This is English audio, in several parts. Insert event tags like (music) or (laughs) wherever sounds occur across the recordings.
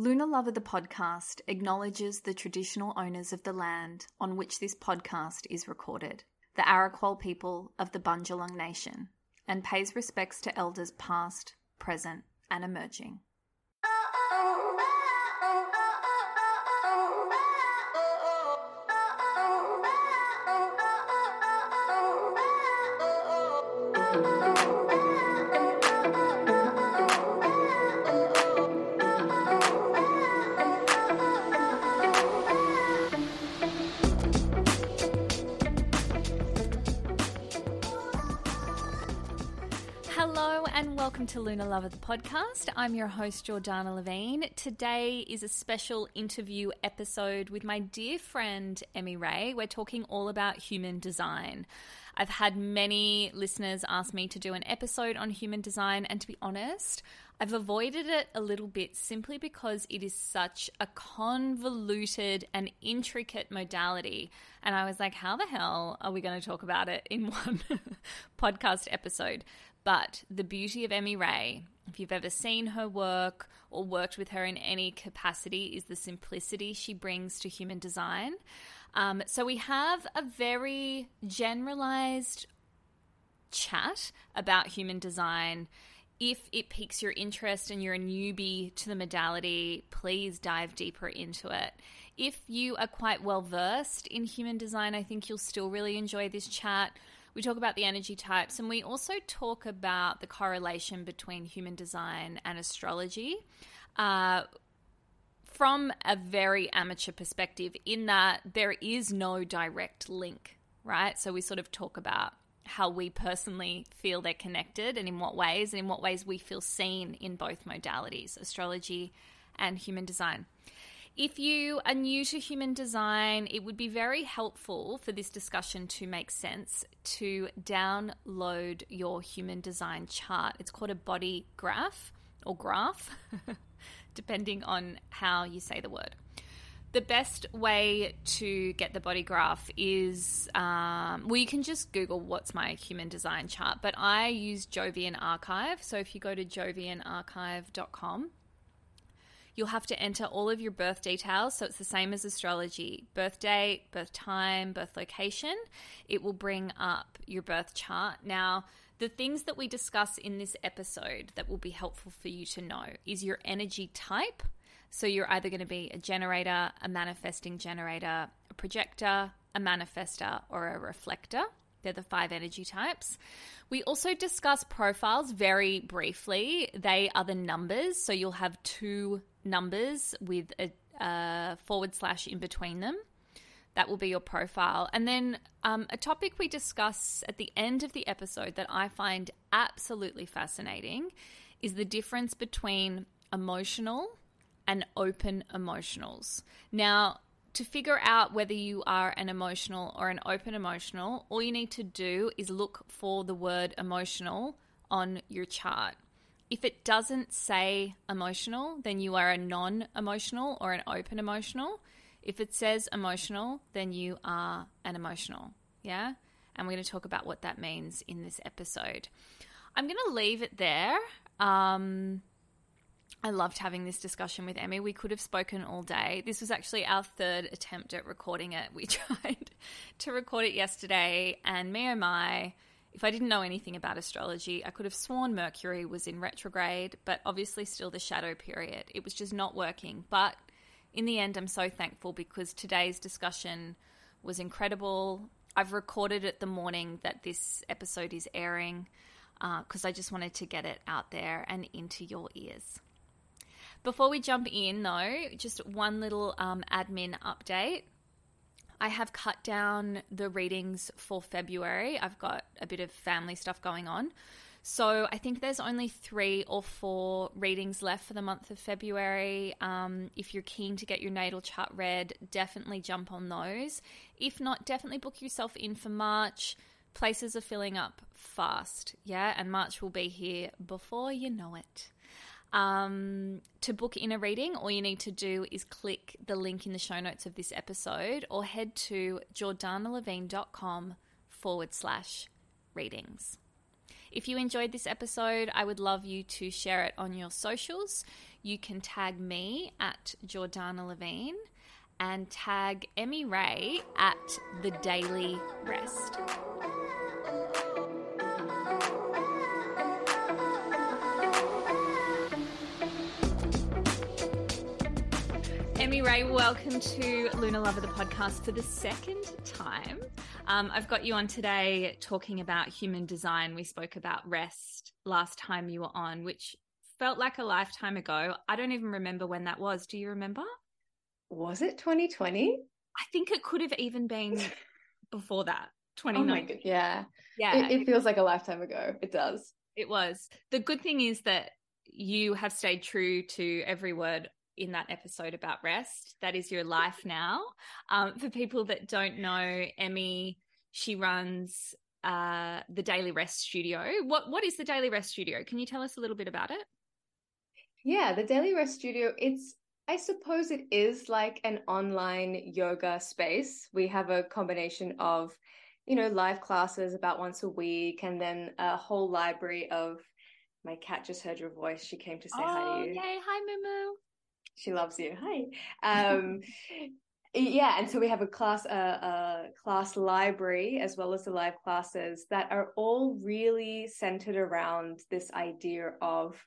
Lunar Lover the podcast acknowledges the traditional owners of the land on which this podcast is recorded, the Arakwal people of the Bundjalung Nation, and pays respects to elders past, present, and emerging. Oh, oh, oh. To Lunar Lover the podcast. I'm your host, Jordana Levine. Today is a special interview episode with my dear friend, Emmy Ray. We're talking all about human design. I've had many listeners ask me to do an episode on human design, and to be honest, I've avoided it a little bit simply because it is such a convoluted and intricate modality. And I was like, how the hell are we going to talk about it in (laughs) one podcast episode? But the beauty of Emmy Ray, if you've ever seen her work or worked with her in any capacity, is the simplicity she brings to human design. Um, so we have a very generalized chat about human design. If it piques your interest and you're a newbie to the modality, please dive deeper into it. If you are quite well versed in human design, I think you'll still really enjoy this chat. We talk about the energy types and we also talk about the correlation between human design and astrology. Uh, from a very amateur perspective, in that there is no direct link, right? So we sort of talk about how we personally feel they're connected and in what ways, and in what ways we feel seen in both modalities, astrology and human design. If you are new to human design, it would be very helpful for this discussion to make sense to download your human design chart. It's called a body graph or graph, (laughs) depending on how you say the word. The best way to get the body graph is um, well, you can just Google what's my human design chart, but I use Jovian Archive. So if you go to jovianarchive.com, you'll have to enter all of your birth details. So it's the same as astrology birth date, birth time, birth location. It will bring up your birth chart. Now, the things that we discuss in this episode that will be helpful for you to know is your energy type. So you're either going to be a generator, a manifesting generator, a projector, a manifester, or a reflector. They're the five energy types. We also discuss profiles very briefly. They are the numbers. So you'll have two numbers with a, a forward slash in between them. That will be your profile. And then um, a topic we discuss at the end of the episode that I find absolutely fascinating is the difference between emotional and open emotionals. Now, to figure out whether you are an emotional or an open emotional, all you need to do is look for the word emotional on your chart. If it doesn't say emotional, then you are a non emotional or an open emotional. If it says emotional, then you are an emotional. Yeah? And we're going to talk about what that means in this episode. I'm going to leave it there. Um, I loved having this discussion with Emmy. We could have spoken all day. This was actually our third attempt at recording it. We (laughs) tried to record it yesterday, and me oh my, if I didn't know anything about astrology, I could have sworn Mercury was in retrograde, but obviously still the shadow period. It was just not working. But in the end, I'm so thankful because today's discussion was incredible. I've recorded it the morning that this episode is airing because uh, I just wanted to get it out there and into your ears. Before we jump in, though, just one little um, admin update. I have cut down the readings for February. I've got a bit of family stuff going on. So I think there's only three or four readings left for the month of February. Um, if you're keen to get your natal chart read, definitely jump on those. If not, definitely book yourself in for March. Places are filling up fast, yeah, and March will be here before you know it. Um, to book in a reading, all you need to do is click the link in the show notes of this episode or head to jordanalevine.com forward slash readings. If you enjoyed this episode, I would love you to share it on your socials. You can tag me at Jordana Levine and tag Emmy Ray at The Daily Rest. Ray, welcome to Lunar Lover, the podcast, for the second time. Um, I've got you on today talking about human design. We spoke about rest last time you were on, which felt like a lifetime ago. I don't even remember when that was. Do you remember? Was it 2020? I think it could have even been (laughs) before that. 2019. Oh yeah. Yeah. It, it feels like a lifetime ago. It does. It was. The good thing is that you have stayed true to every word in that episode about rest. That is your life now. Um, for people that don't know, Emmy, she runs uh, the Daily Rest Studio. What what is the Daily Rest Studio? Can you tell us a little bit about it? Yeah, the Daily Rest Studio. It's I suppose it is like an online yoga space. We have a combination of, you know, live classes about once a week, and then a whole library of. My cat just heard your voice. She came to say oh, hi to you. Yay! Hi, Mumu. She loves you. Hi. (laughs) Um, yeah, and so we have a class, a, a class library as well as the live classes that are all really centered around this idea of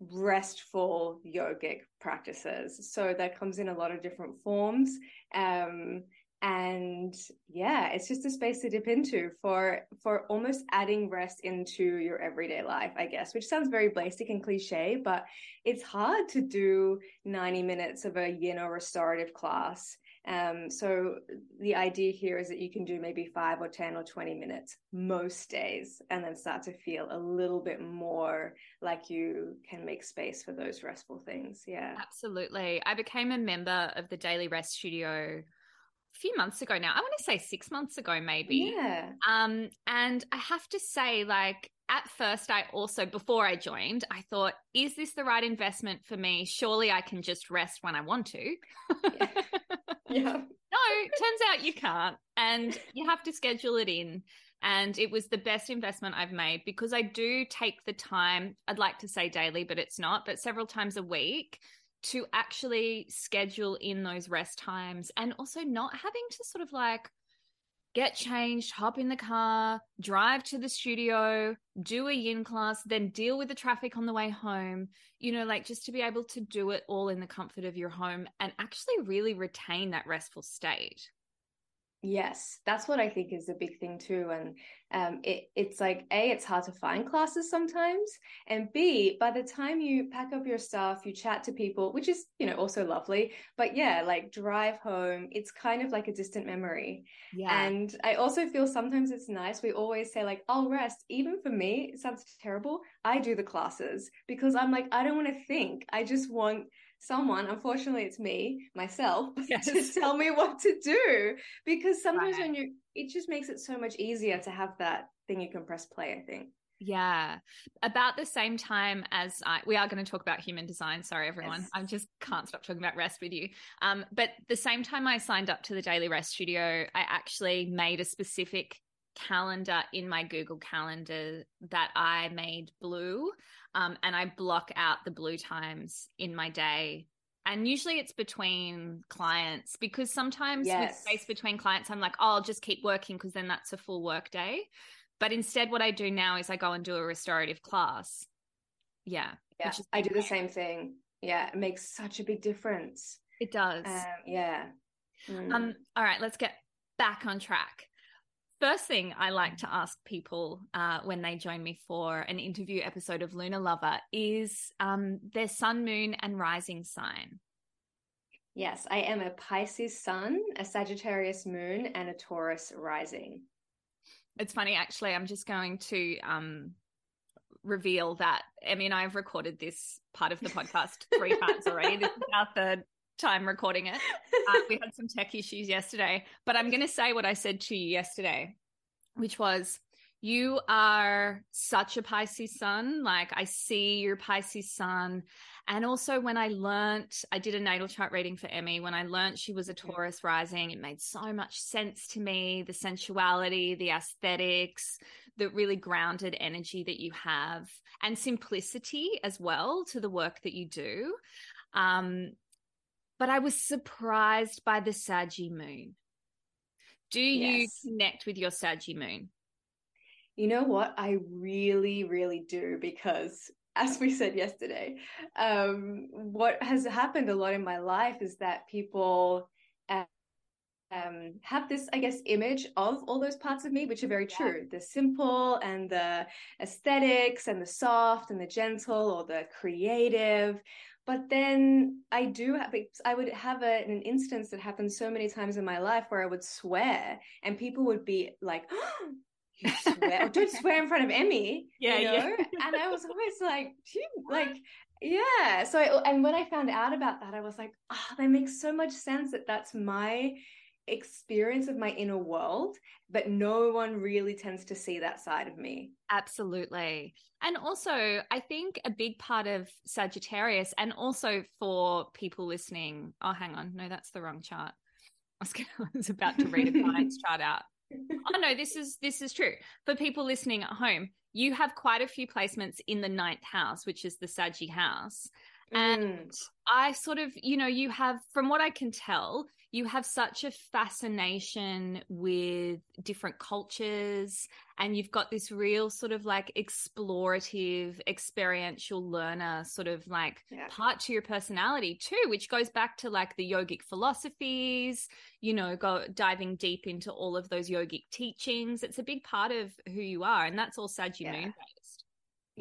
restful yogic practices. So that comes in a lot of different forms. Um, and yeah it's just a space to dip into for for almost adding rest into your everyday life i guess which sounds very basic and cliche but it's hard to do 90 minutes of a yin or restorative class um, so the idea here is that you can do maybe five or 10 or 20 minutes most days and then start to feel a little bit more like you can make space for those restful things. Yeah. Absolutely. I became a member of the Daily Rest Studio few months ago now. I want to say six months ago, maybe. Yeah. Um, and I have to say, like, at first, I also, before I joined, I thought, is this the right investment for me? Surely I can just rest when I want to. Yeah. (laughs) yeah. no, turns out you can't. And you have to schedule it in. And it was the best investment I've made because I do take the time, I'd like to say daily, but it's not, but several times a week to actually schedule in those rest times and also not having to sort of like get changed, hop in the car, drive to the studio, do a yin class, then deal with the traffic on the way home. You know, like just to be able to do it all in the comfort of your home and actually really retain that restful state. Yes, that's what I think is a big thing too. And um, it, it's like, A, it's hard to find classes sometimes. And B, by the time you pack up your stuff, you chat to people, which is, you know, also lovely. But yeah, like drive home, it's kind of like a distant memory. Yeah. And I also feel sometimes it's nice. We always say, like, I'll rest. Even for me, it sounds terrible. I do the classes because I'm like, I don't want to think. I just want someone, unfortunately it's me, myself, (laughs) yes. to tell me what to do. Because sometimes right. when you it just makes it so much easier to have that thing you can press play, I think. Yeah. About the same time as I, we are going to talk about human design. Sorry, everyone. Yes. I just can't stop talking about rest with you. Um, but the same time I signed up to the Daily Rest Studio, I actually made a specific calendar in my Google Calendar that I made blue. Um, and I block out the blue times in my day. And usually it's between clients because sometimes yes. with space between clients, I'm like, oh, I'll just keep working because then that's a full work day. But instead, what I do now is I go and do a restorative class. Yeah. Yeah. I do the same thing. Yeah. It makes such a big difference. It does. Um, yeah. Mm. Um, all right, let's get back on track first thing I like to ask people uh, when they join me for an interview episode of Lunar Lover is um, their sun, moon, and rising sign. Yes, I am a Pisces sun, a Sagittarius moon, and a Taurus rising. It's funny, actually. I'm just going to um, reveal that Emmy and I have recorded this part of the podcast three times already. This is our third time recording it. (laughs) Uh, we had some tech issues yesterday, but I'm going to say what I said to you yesterday, which was you are such a Pisces sun. Like I see your Pisces sun. And also when I learnt, I did a natal chart reading for Emmy. When I learnt she was a Taurus rising, it made so much sense to me. The sensuality, the aesthetics, the really grounded energy that you have and simplicity as well to the work that you do. Um, but I was surprised by the Saggy moon. Do you connect with your Saggy moon? You know what? I really, really do because as we said yesterday, um, what has happened a lot in my life is that people um, have this, I guess, image of all those parts of me, which are very yeah. true. The simple and the aesthetics and the soft and the gentle or the creative. But then I do have, I would have a, an instance that happened so many times in my life where I would swear and people would be like, (gasps) oh, swear, don't (laughs) swear in front of Emmy. Yeah, you know? yeah. and I was always like, (laughs) like, yeah. So, and when I found out about that, I was like, oh, that makes so much sense that that's my experience of my inner world, but no one really tends to see that side of me. Absolutely. And also, I think a big part of Sagittarius, and also for people listening, oh, hang on, no, that's the wrong chart. (laughs) I was, gonna, I was about to read a client's (laughs) chart out oh no, this is this is true. For people listening at home, you have quite a few placements in the ninth house, which is the Saggy house. And mm. I sort of, you know, you have, from what I can tell, you have such a fascination with different cultures and you've got this real sort of like explorative experiential learner sort of like yeah. part to your personality too which goes back to like the yogic philosophies you know go diving deep into all of those yogic teachings it's a big part of who you are and that's all Saggy yeah. moon based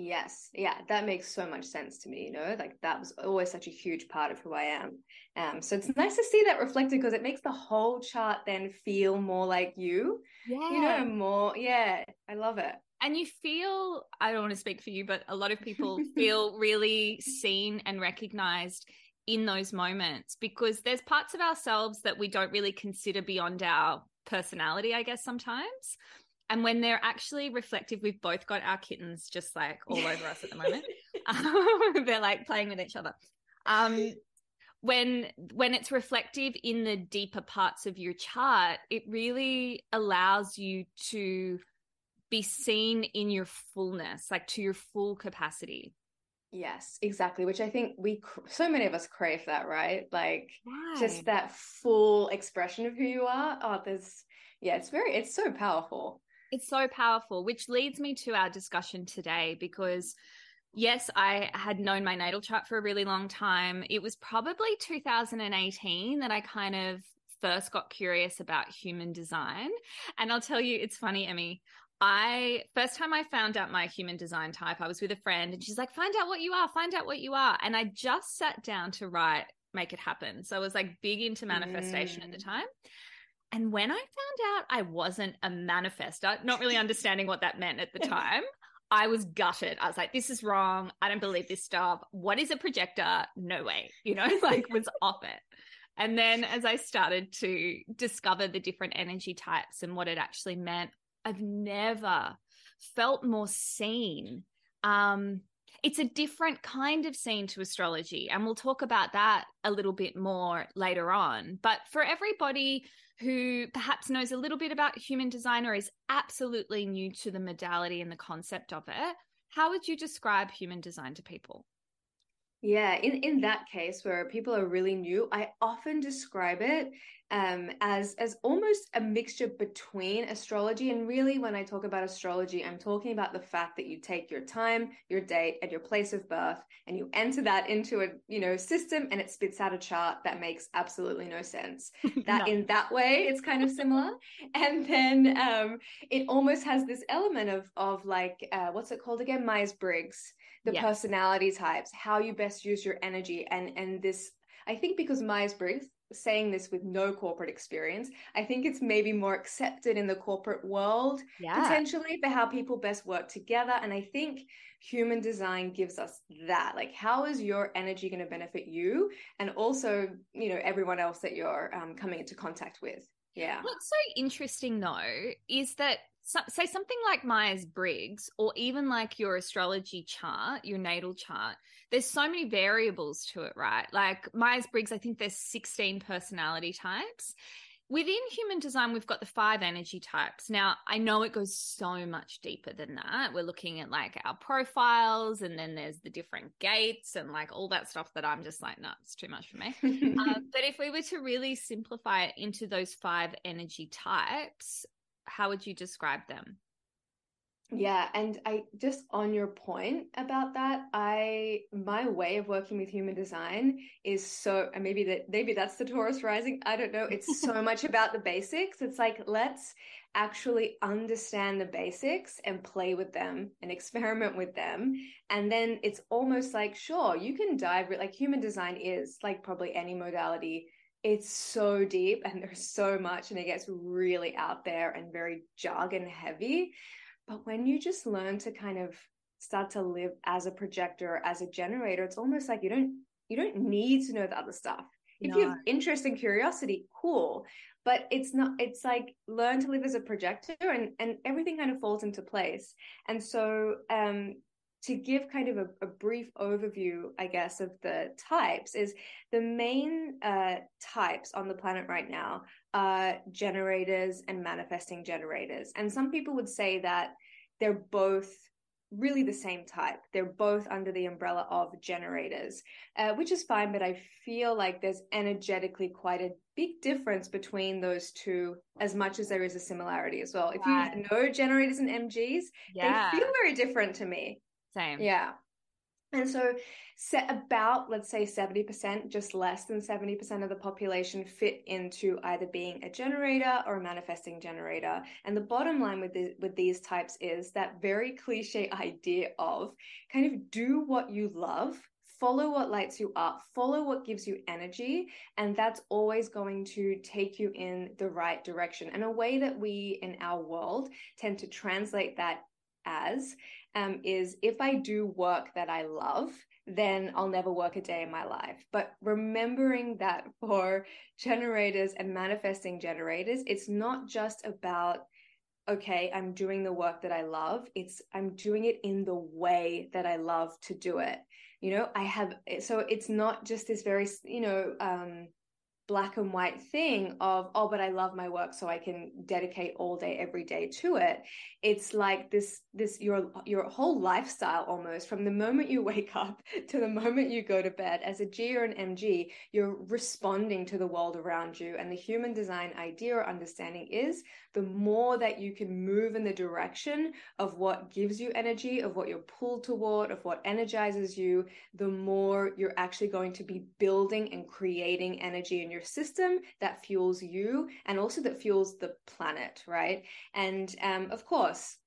Yes, yeah, that makes so much sense to me. You know, like that was always such a huge part of who I am. Um, so it's nice to see that reflected because it makes the whole chart then feel more like you. Yeah, you know, more. Yeah, I love it. And you feel, I don't want to speak for you, but a lot of people (laughs) feel really seen and recognized in those moments because there's parts of ourselves that we don't really consider beyond our personality, I guess, sometimes. And when they're actually reflective, we've both got our kittens just like all over us at the moment. Um, (laughs) (laughs) they're like playing with each other. Um, when when it's reflective in the deeper parts of your chart, it really allows you to be seen in your fullness, like to your full capacity. Yes, exactly. Which I think we, so many of us crave that, right? Like just that full expression of who you are. Oh, there's, yeah, it's very, it's so powerful. It's so powerful, which leads me to our discussion today because yes, I had known my natal chart for a really long time. It was probably 2018 that I kind of first got curious about human design. And I'll tell you, it's funny, Emmy. I first time I found out my human design type, I was with a friend and she's like, find out what you are, find out what you are. And I just sat down to write, make it happen. So I was like big into manifestation mm. at the mm. time. And when I found out I wasn't a manifester, not really (laughs) understanding what that meant at the (laughs) time, I was gutted. I was like, this is wrong. I don't believe this stuff. What is a projector? No way. You know, (laughs) like was off it. And then as I started to discover the different energy types and what it actually meant, I've never felt more seen. Um, it's a different kind of seen to astrology. And we'll talk about that a little bit more later on. But for everybody who perhaps knows a little bit about human design or is absolutely new to the modality and the concept of it, how would you describe human design to people? Yeah, in, in that case where people are really new, I often describe it um, as as almost a mixture between astrology and really when I talk about astrology, I'm talking about the fact that you take your time, your date, and your place of birth, and you enter that into a you know system, and it spits out a chart that makes absolutely no sense. (laughs) That no. in that way, it's kind of similar, and then um, it almost has this element of of like uh, what's it called again, Myers Briggs, the personality types, how you best use your energy, and and this I think because Myers Briggs saying this with no corporate experience, I think it's maybe more accepted in the corporate world yeah. potentially for how people best work together. And I think human design gives us that. Like, how is your energy going to benefit you and also, you know, everyone else that you're um, coming into contact with? Yeah. What's so interesting though is that so, say something like Myers Briggs or even like your astrology chart, your natal chart, there's so many variables to it, right? Like Myers Briggs, I think there's 16 personality types. Within human design, we've got the five energy types. Now, I know it goes so much deeper than that. We're looking at like our profiles, and then there's the different gates and like all that stuff that I'm just like, no, it's too much for me. (laughs) um, but if we were to really simplify it into those five energy types, how would you describe them? Yeah, and I just on your point about that, I my way of working with human design is so and maybe that maybe that's the Taurus rising. I don't know. It's so (laughs) much about the basics. It's like let's actually understand the basics and play with them and experiment with them. And then it's almost like sure, you can dive like human design is like probably any modality it's so deep and there's so much and it gets really out there and very jargon heavy. But when you just learn to kind of start to live as a projector as a generator it's almost like you don't you don't need to know the other stuff. If no. you have interest and curiosity cool. But it's not it's like learn to live as a projector and and everything kind of falls into place. And so um to give kind of a, a, brief overview, I guess, of the types, is the main uh, types on the planet right now are generators and manifesting generators. And some people would say that they're both really the same type. They're both under the umbrella of generators, uh, which is fine, but I feel like there's energetically quite a big difference between those two as much as there is a similarity as well. If you know generators and MGs, yeah. they feel very different to me. Same. Yeah. And so, set about, let's say 70%, just less than 70% of the population fit into either being a generator or a manifesting generator. And the bottom line with, the, with these types is that very cliche (laughs) idea of kind of do what you love, follow what lights you up, follow what gives you energy, and that's always going to take you in the right direction. And a way that we in our world tend to translate that as um, is if I do work that I love, then I'll never work a day in my life. But remembering that (laughs) for generators and manifesting generators, it's not just about, okay, I'm doing the work that I love. It's I'm doing it in the way that I love to do it. You know, I have, so it's not just this very, you know, um, black and white thing of oh but i love my work so i can dedicate all day every day to it. It's like this this your your whole lifestyle almost from the moment you (laughs) wake up to the moment you go to bed as a g or an mg you're responding to the world around you. And the human design idea or understanding is the more that you can move in the direction of what gives you energy of what you're pulled toward of what energizes you the more you're actually going to be building and creating energy in your system that fuels you and also that fuels the planet, right? And um, of course,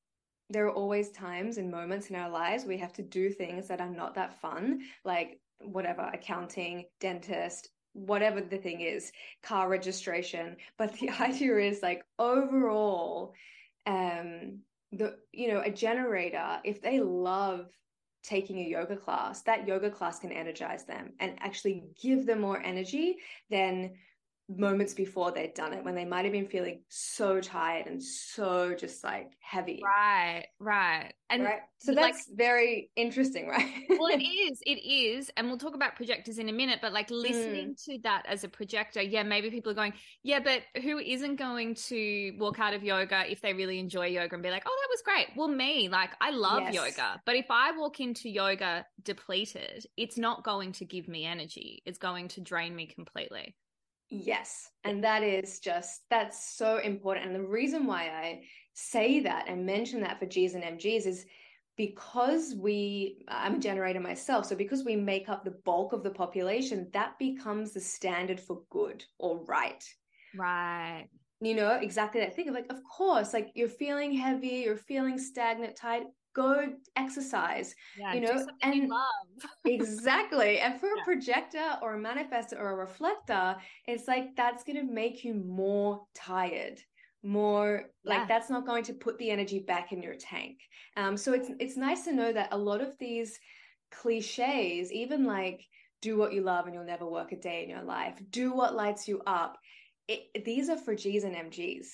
there are always times and moments in our lives we have to do things that are not that fun, like whatever, accounting, dentist, whatever the thing is, car registration. (laughs) But the idea is like overall, um, the you know, a generator, if they love taking a yoga class, that yoga class can energize them and actually give them more energy than moments before they'd done it when they might have been feeling so tired and so just like heavy. Right, right. And right? so that's like, very interesting, (laughs) right? well, it is, it is. And we'll talk about projectors in a minute, but like listening mm. to that as a projector, yeah, maybe people are going, yeah, but who isn't going to walk out of yoga if they really enjoy yoga and be like, oh, that was great? Well, me, like I love yes. yoga, but if I walk into yoga depleted, it's not going to give me energy. It's going to drain me completely. Yes. And that is just, that's so important. And the reason why I say that and mention that for G's and MGs is because we, I'm a generator myself. So because we make up the bulk of the population, that becomes the standard for good or right. Right. You know, exactly that thing of like, of course, like you're feeling heavy, you're feeling stagnant, tired. Go exercise yeah, you know and (laughs) exactly and for yeah. a projector or a manifestor or a reflector it's like that's going to make you more tired more yeah. like that's not going to put the energy back in your tank um so it's it's nice to know that a lot of these cliches even like do what you love and you'll never work a day in your life do what lights you up it, these are for g's and mgs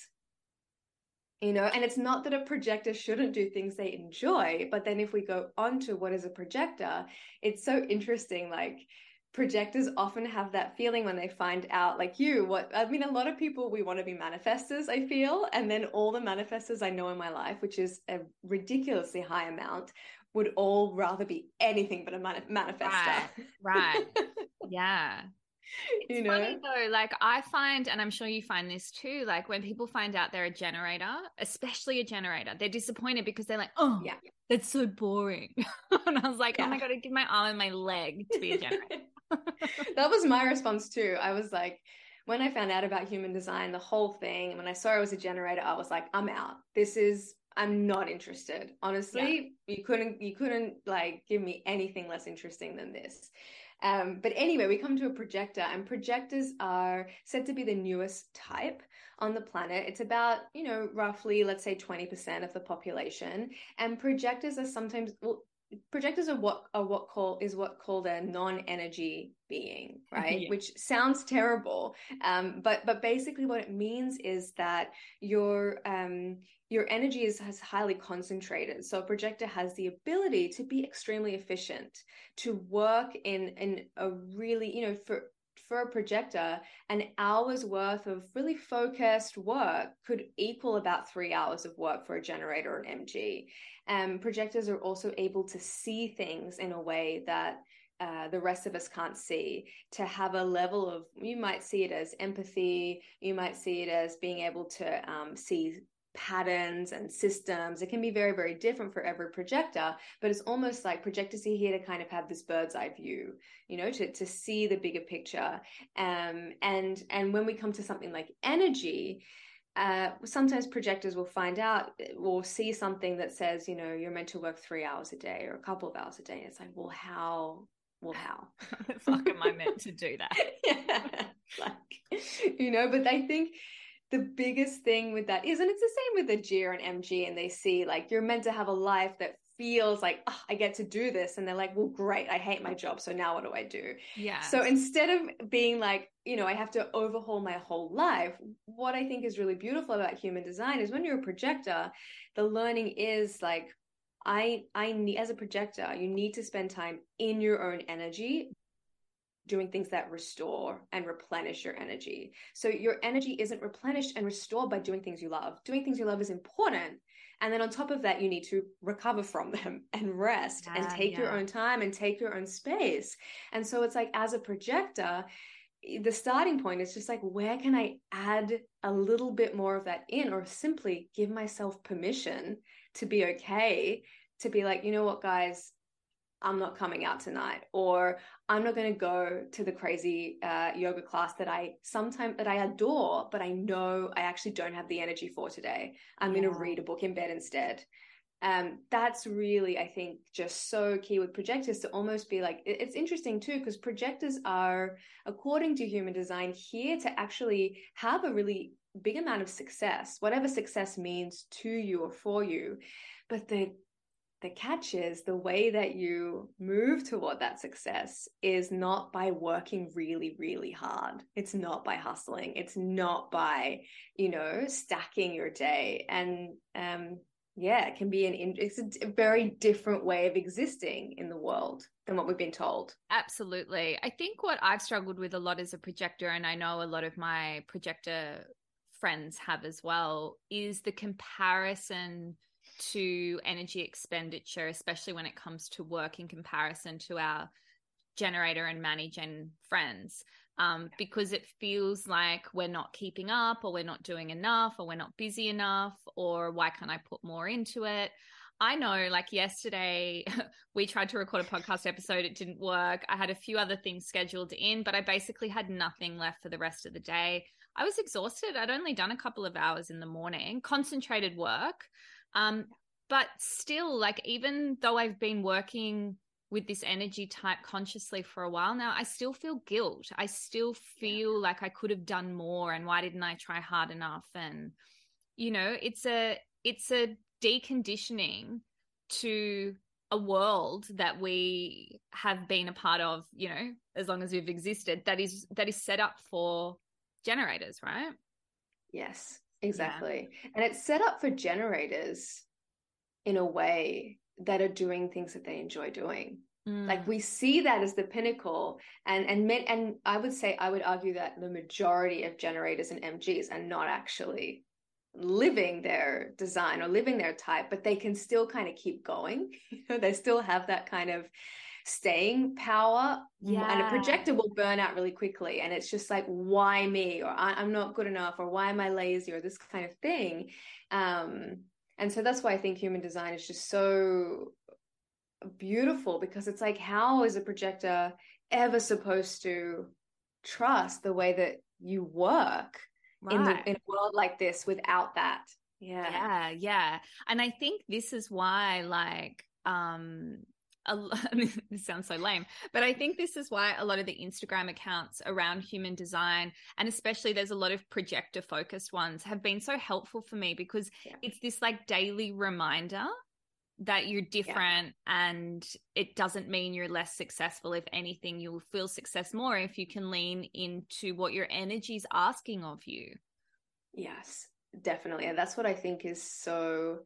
you know and it's not that a projector shouldn't do things they enjoy but then if we go on to what is a projector it's so interesting like projectors often have that feeling when they find out like you what i mean a lot of people we want to be manifestors i feel and then all the manifestors i know in my life which is a ridiculously high amount would all rather be anything but a manifestor right, right. (laughs) yeah (laughs) it's you know? funny though, like I find, and I'm sure you find this too, like when people find out they're a generator, especially a generator, they're disappointed because they're like, oh, yeah, that's so boring. (laughs) and I was like, yeah. oh my God, I give my arm and my leg to be a generator. (laughs) that was my response too. I was like, when I found out about human design, the whole thing, and when I saw I was a generator, I was like, I'm out. This is I'm not interested. Honestly, yeah. you couldn't you couldn't like give me anything less interesting than this. Um, but anyway, we come to a projector, and projectors are said to be the newest type on the planet. It's about, you know, roughly, let's say 20% of the population. And projectors are sometimes, well, projectors are what are what call is what called a non-energy being (laughs) right yeah. which sounds terrible um, but but basically what it means is that your um, your energy is has highly concentrated so a projector has the ability to be extremely efficient to work in in a really you know for for a projector, an hour's worth of really focused work could equal about three hours of work for a generator or an MG. And um, projectors are also able to see things in a way that uh, the rest of us can't see to have a level of you might see it as empathy you might see it as being able to um, see patterns and systems. It can be very, very different for every projector, but it's almost like projectors are here to kind of have this bird's eye view, you know, to, to see the bigger picture. Um, and, and when we come to something like energy, uh, sometimes projectors will find out or see something that says, you know, you're meant to work three hours a day or a couple of hours a day. It's like, well, how? Well, how? (laughs) the fuck am I meant to do that? (laughs) yeah. (laughs) Like, you know, but they think the biggest thing with that is, and it's the same with the G or an MG, and they see like you're meant to have a life that feels like oh, I get to do this, and they're like, well, great, I hate my job, so now what do I do? Yeah. So instead of being like, you know, I have to overhaul my whole life, what I think is really beautiful about human design is when you're a projector, the learning is like I I need as a projector, you need to spend time in your own energy doing things that restore and replenish your energy. So your energy isn't replenished and restored by doing things you love. Doing things you love is important. And then on top of that, you need to recover from (laughs) them and rest yeah, and take yeah. your own time and take your own space. And so it's like, as a projector, the starting point is just like, where can I add a little bit more of that in, or simply give myself permission to be okay, to be like, you know what, guys, I'm not coming out tonight, or I'm not going to go to the crazy uh, yoga class that I sometimes that I adore, but I know I actually don't have the energy for today. I'm yeah. going to read a book in bed instead. Um, that's really, I think, just so key with projectors to almost be like it's interesting too because projectors are, according to human design, here to actually have a really big amount of success, whatever success means to you or for you. But the the catch is the way that you move toward that success is not by working really really hard. It's not by hustling. It's not by you know stacking your day. And um yeah it can be an it's a very different way of existing in the world than what we've been told. Absolutely. I think what i've struggled with a lot as a projector and i know a lot of my projector friends have as well is the comparison to energy expenditure, especially when it comes to work in comparison to our generator and managing friends. Um, because it feels like we're not keeping up, or we're not doing enough, or we're not busy enough, or why can't I put more into it? I know, like yesterday, (laughs) we tried to record a podcast episode. It didn't work. I had a few other things scheduled in, but I basically had nothing left for the rest of the day. I was exhausted. I'd only done a couple of hours in the morning, concentrated work. Um, but still, like, even though I've been working with this energy type consciously for a while now, I still feel guilt. I still feel yeah. like I could have done more and why didn't I try hard enough? And you know, it's a it's a deconditioning to a world that we have been a part of, you know, as long as we've existed that is that is set up for generators, right? Yes, exactly. Yeah. And it's set up for generators in a way that are doing things that they enjoy doing. Mm. Like we see that as the pinnacle, and and and I would say I would argue that the majority of generators and MGs are not actually living their design or living their type, but they can still kind of keep going. (laughs) they still have that kind of staying power yeah. and a projector will burn out really quickly and it's just like why me or i'm not good enough or why am i lazy or this kind of thing um and so that's why I think human design is just so beautiful because it's like, how is a projector ever supposed to trust the way that you work right. in, the, in a world like this without that? Yeah. Yeah. Yeah. And I think this is why, like, um, (laughs) I mean, this sounds so lame, but I think this is why a lot of the Instagram accounts around human design, and especially there's a lot of projector focused ones, have been so helpful for me because yeah. it's this like daily reminder that you're different yeah. and it doesn't mean you're less successful. If anything, you'll feel success more if you can lean into what your energy is asking of you. Yes, definitely. And that's what I think is so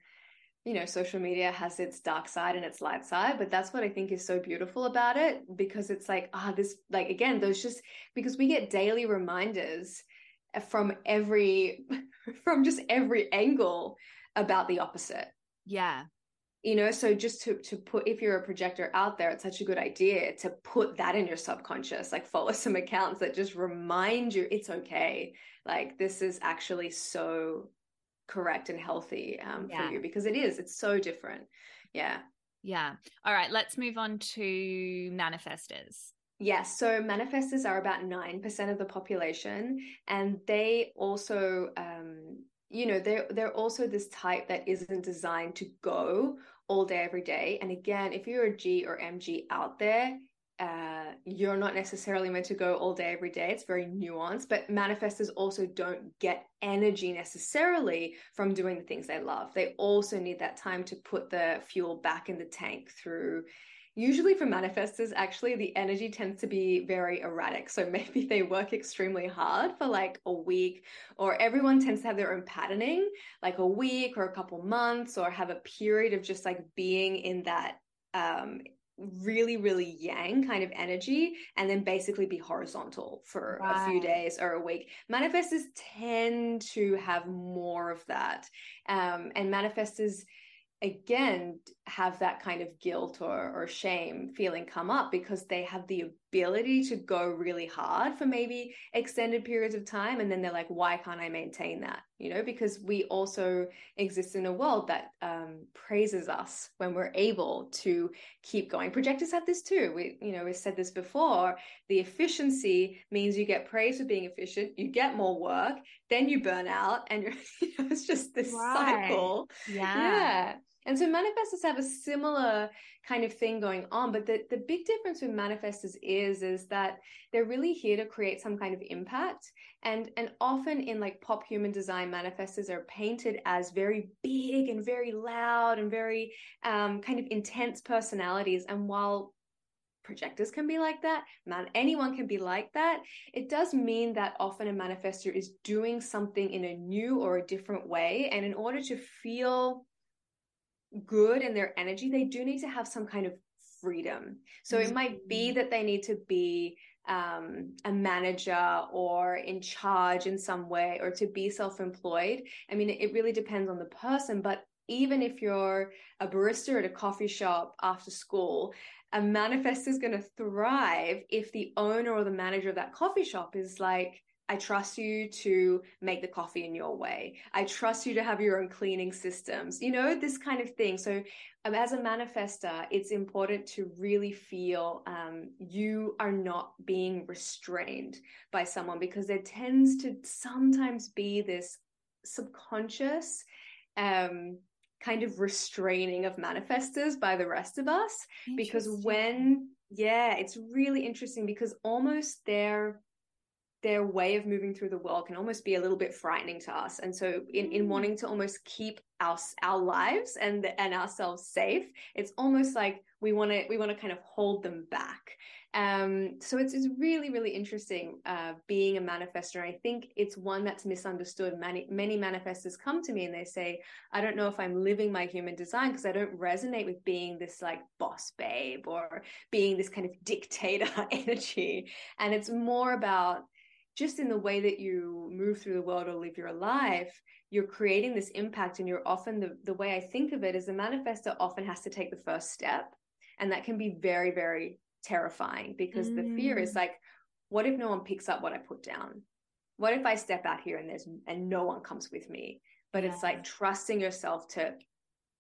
you know, social media has its dark side and its light side, but that's what I think is so beautiful about it because it's like, ah, this, like, again, those just because we get daily reminders from every, (laughs) from just every angle about the opposite. Yeah. You know, so just to to put if you're a projector out there, it's such a good idea to put that in your subconscious, like follow some accounts that just remind you it's okay. Like this is actually so correct and healthy um, yeah. for you because it is it's so different. Yeah. Yeah. All right let's move on to manifestors. Yes, so manifestors are about 9% of the population and they also um you know they're they're also this type that isn't designed to go all day every day and again if you're a G or MG out there uh, you're not necessarily meant to go all day every day. It's very nuanced, but manifestors also don't get energy necessarily from doing the things they love. They also need that time to put the fuel back in the tank through. Usually, for manifestors, actually, the energy tends to be very erratic. So (laughs) maybe they work extremely hard for like a week, or everyone tends to have their own patterning, like a week or a couple months, or have a period of just like being in that um, really really yang kind of energy and then basically be horizontal for right. a few days or a week manifestors tend to have more of that um, and manifestors again have that kind of guilt or, or shame feeling come up because they have the ability to go really hard for maybe extended periods of time and then they're like why can't i maintain that you know because we also exist in a world that um, praises us when we're able to keep going projectors have this too we you know we've said this before the efficiency means you get praise for being efficient you get more work then you burn out and you're (laughs) you know, it's just this right. cycle yeah yeah and so manifestors have a similar kind of thing going on. But the, the big difference with manifestors is, is that they're really here to create some kind of impact. And, and often in like pop human design, manifestors are painted as very big and very loud and very um, kind of intense personalities. And while projectors can be like that man anyone can be like that it does mean that often a manifestor is doing something in a new or a different way and in order to feel good in their energy, they do need to have some kind of freedom. So mm-hmm. it might be mm-hmm. that they need to be um, a manager or in charge in some way or to be self employed. I mean, it really depends on the person, but even if you're a barista at a coffee shop after school, a manifest is going to thrive if the owner or the manager of that coffee shop is like, I trust you to make the coffee in your way. I trust you to have your own cleaning systems, you know, this kind of thing. So, um, as a manifester, it's important to really feel um, you are not being restrained by someone because there tends to sometimes be this subconscious um, kind of restraining of manifestors by the rest of us because when yeah it's really interesting because almost their their way of moving through the world can almost be a little bit frightening to us and so in, in mm. wanting to almost keep our our lives and and ourselves safe it's almost like we want to we want to kind of hold them back um, so it's, it's really, really interesting uh, being a manifester. I think it's one that's misunderstood. Many, many manifestors come to me and they say, I don't know if I'm living my human design because I don't resonate with being this like boss babe or being this kind of dictator (laughs) energy. And it's more about just in the way that you move through the world or live your life, you're creating this impact. And you're often the, the way I think of it is the manifester often has to take the first step. And that can be very, very terrifying because mm. the fear is mm. like, what if no one picks up what I put down? What if I step out here and there's and no one comes with me? But yeah. it's like trusting yourself to,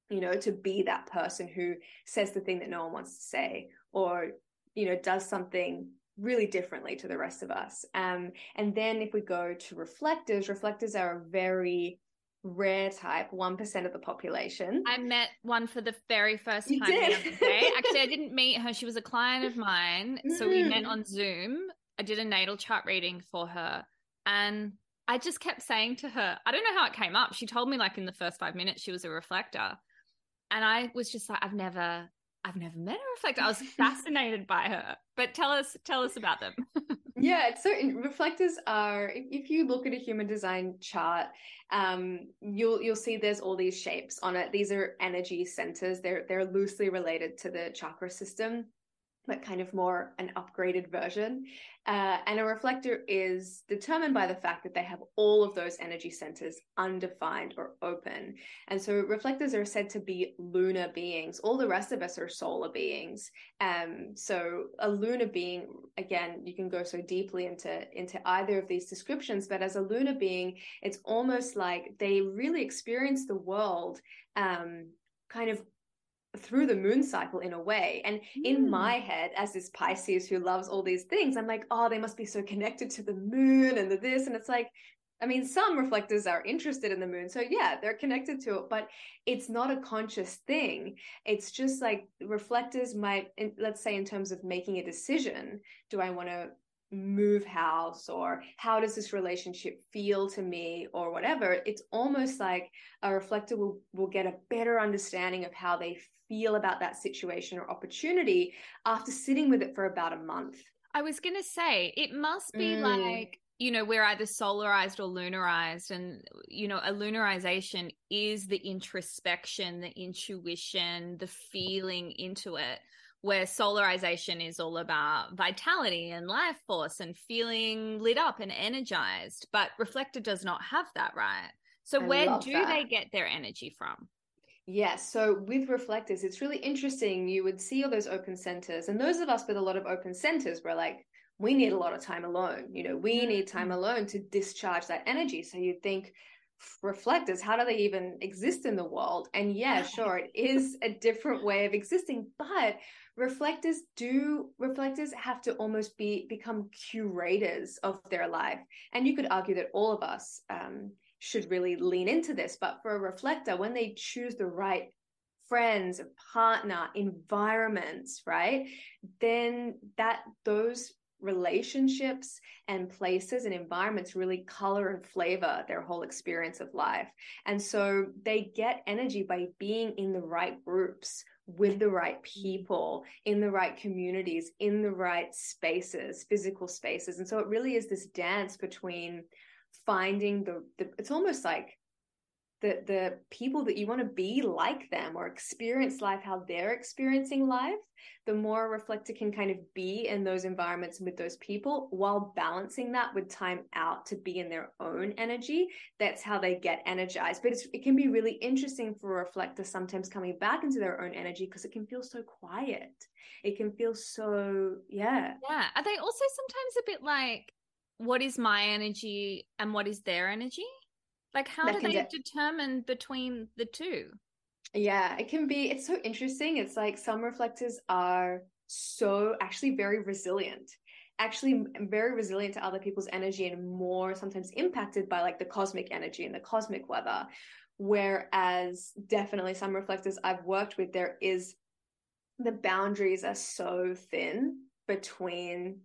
you know, to be that person who says the thing that no one wants to say or, you know, does something really differently to the rest of us. Um, and then if we go to reflectors, reflectors are a very rare type, 1% of the population. I met one for the very first time the other day. (laughs) Actually, I didn't meet her. She was a client of mine. So we met mm. on Zoom. I did a natal chart reading for her. And I just kept saying to her, I don't know how it came up. She told me like in the first five minutes she was a reflector. And I was just like, I've never I've never met a reflector. I was (laughs) fascinated by her. But tell us, tell us about them. (laughs) yeah, so reflectors are. If, if, you look at a human design chart, um, you'll you'll see there's all these shapes on it. These are energy centers. They're they're loosely related to the chakra system but kind of more an upgraded version. Uh, and a reflector is determined by the fact that they have all of those energy centers undefined or open. And so reflectors are said to be lunar beings. All the rest of us are solar beings. Um, so a lunar being, again, you can go so deeply into, into either of these descriptions, but as a lunar being, it's almost like they really experience the world um, kind of through the moon cycle in a way. And mm. in my head, as this Pisces who loves all these things, I'm like, oh, they must be so connected to the moon and the this. And it's like, I mean, some reflectors are interested in the moon. So yeah, they're connected to it, but it's not a conscious thing. It's just like reflectors might, let's say, in terms of making a decision, do I want to move house or how does this relationship feel to me or whatever it's almost like a reflector will, will get a better understanding of how they feel about that situation or opportunity after sitting with it for about a month. I was going to say, it must be mm. like, you know, we're either solarized or lunarized. And, you know, a lunarization is the introspection, the intuition, the feeling into it, where solarization is all about vitality and life force and feeling lit up and energized. But reflector does not have that, right? So, I where do that. they get their energy from? Yes. So with reflectors, it's really interesting. You would see all those open centers, and those of us with a lot of open centers, we're like, we need a lot of time alone. You know, we need time mm-hmm. alone to discharge that energy. So you'd think, reflectors, how do they even exist in the world? And yeah, (laughs) sure, it is a different way of existing, but reflectors do reflectors have to almost be become curators of their life and you could argue that all of us um, should really lean into this. But for a reflector, when they choose the right friends, partner, environments, right? Then that those relationships and places and environments really color and flavor their whole experience of life. And so they get energy by being in the right groups with the right people, in the right communities, in the right spaces, physical spaces. And so it really is this dance between finding the, the it's almost like the the people that you want to be like them or experience life how they're experiencing life the more reflector can kind of be in those environments with those people while balancing that with time out to be in their own energy. That's how they get energized. But it can be really interesting for a reflector sometimes coming back into their own energy because it can feel so quiet. It can feel so yeah. Yeah. Are they also sometimes a bit like what is my energy and what is their energy? Like, how that do they de- determine between the two? Yeah, it can be, it's so interesting. It's like some reflectors are so actually very resilient actually very resilient to other people's energy and more sometimes impacted by like the cosmic energy and the cosmic weather Whereas definitely some reflectors I've worked with, there is the boundaries are so thin between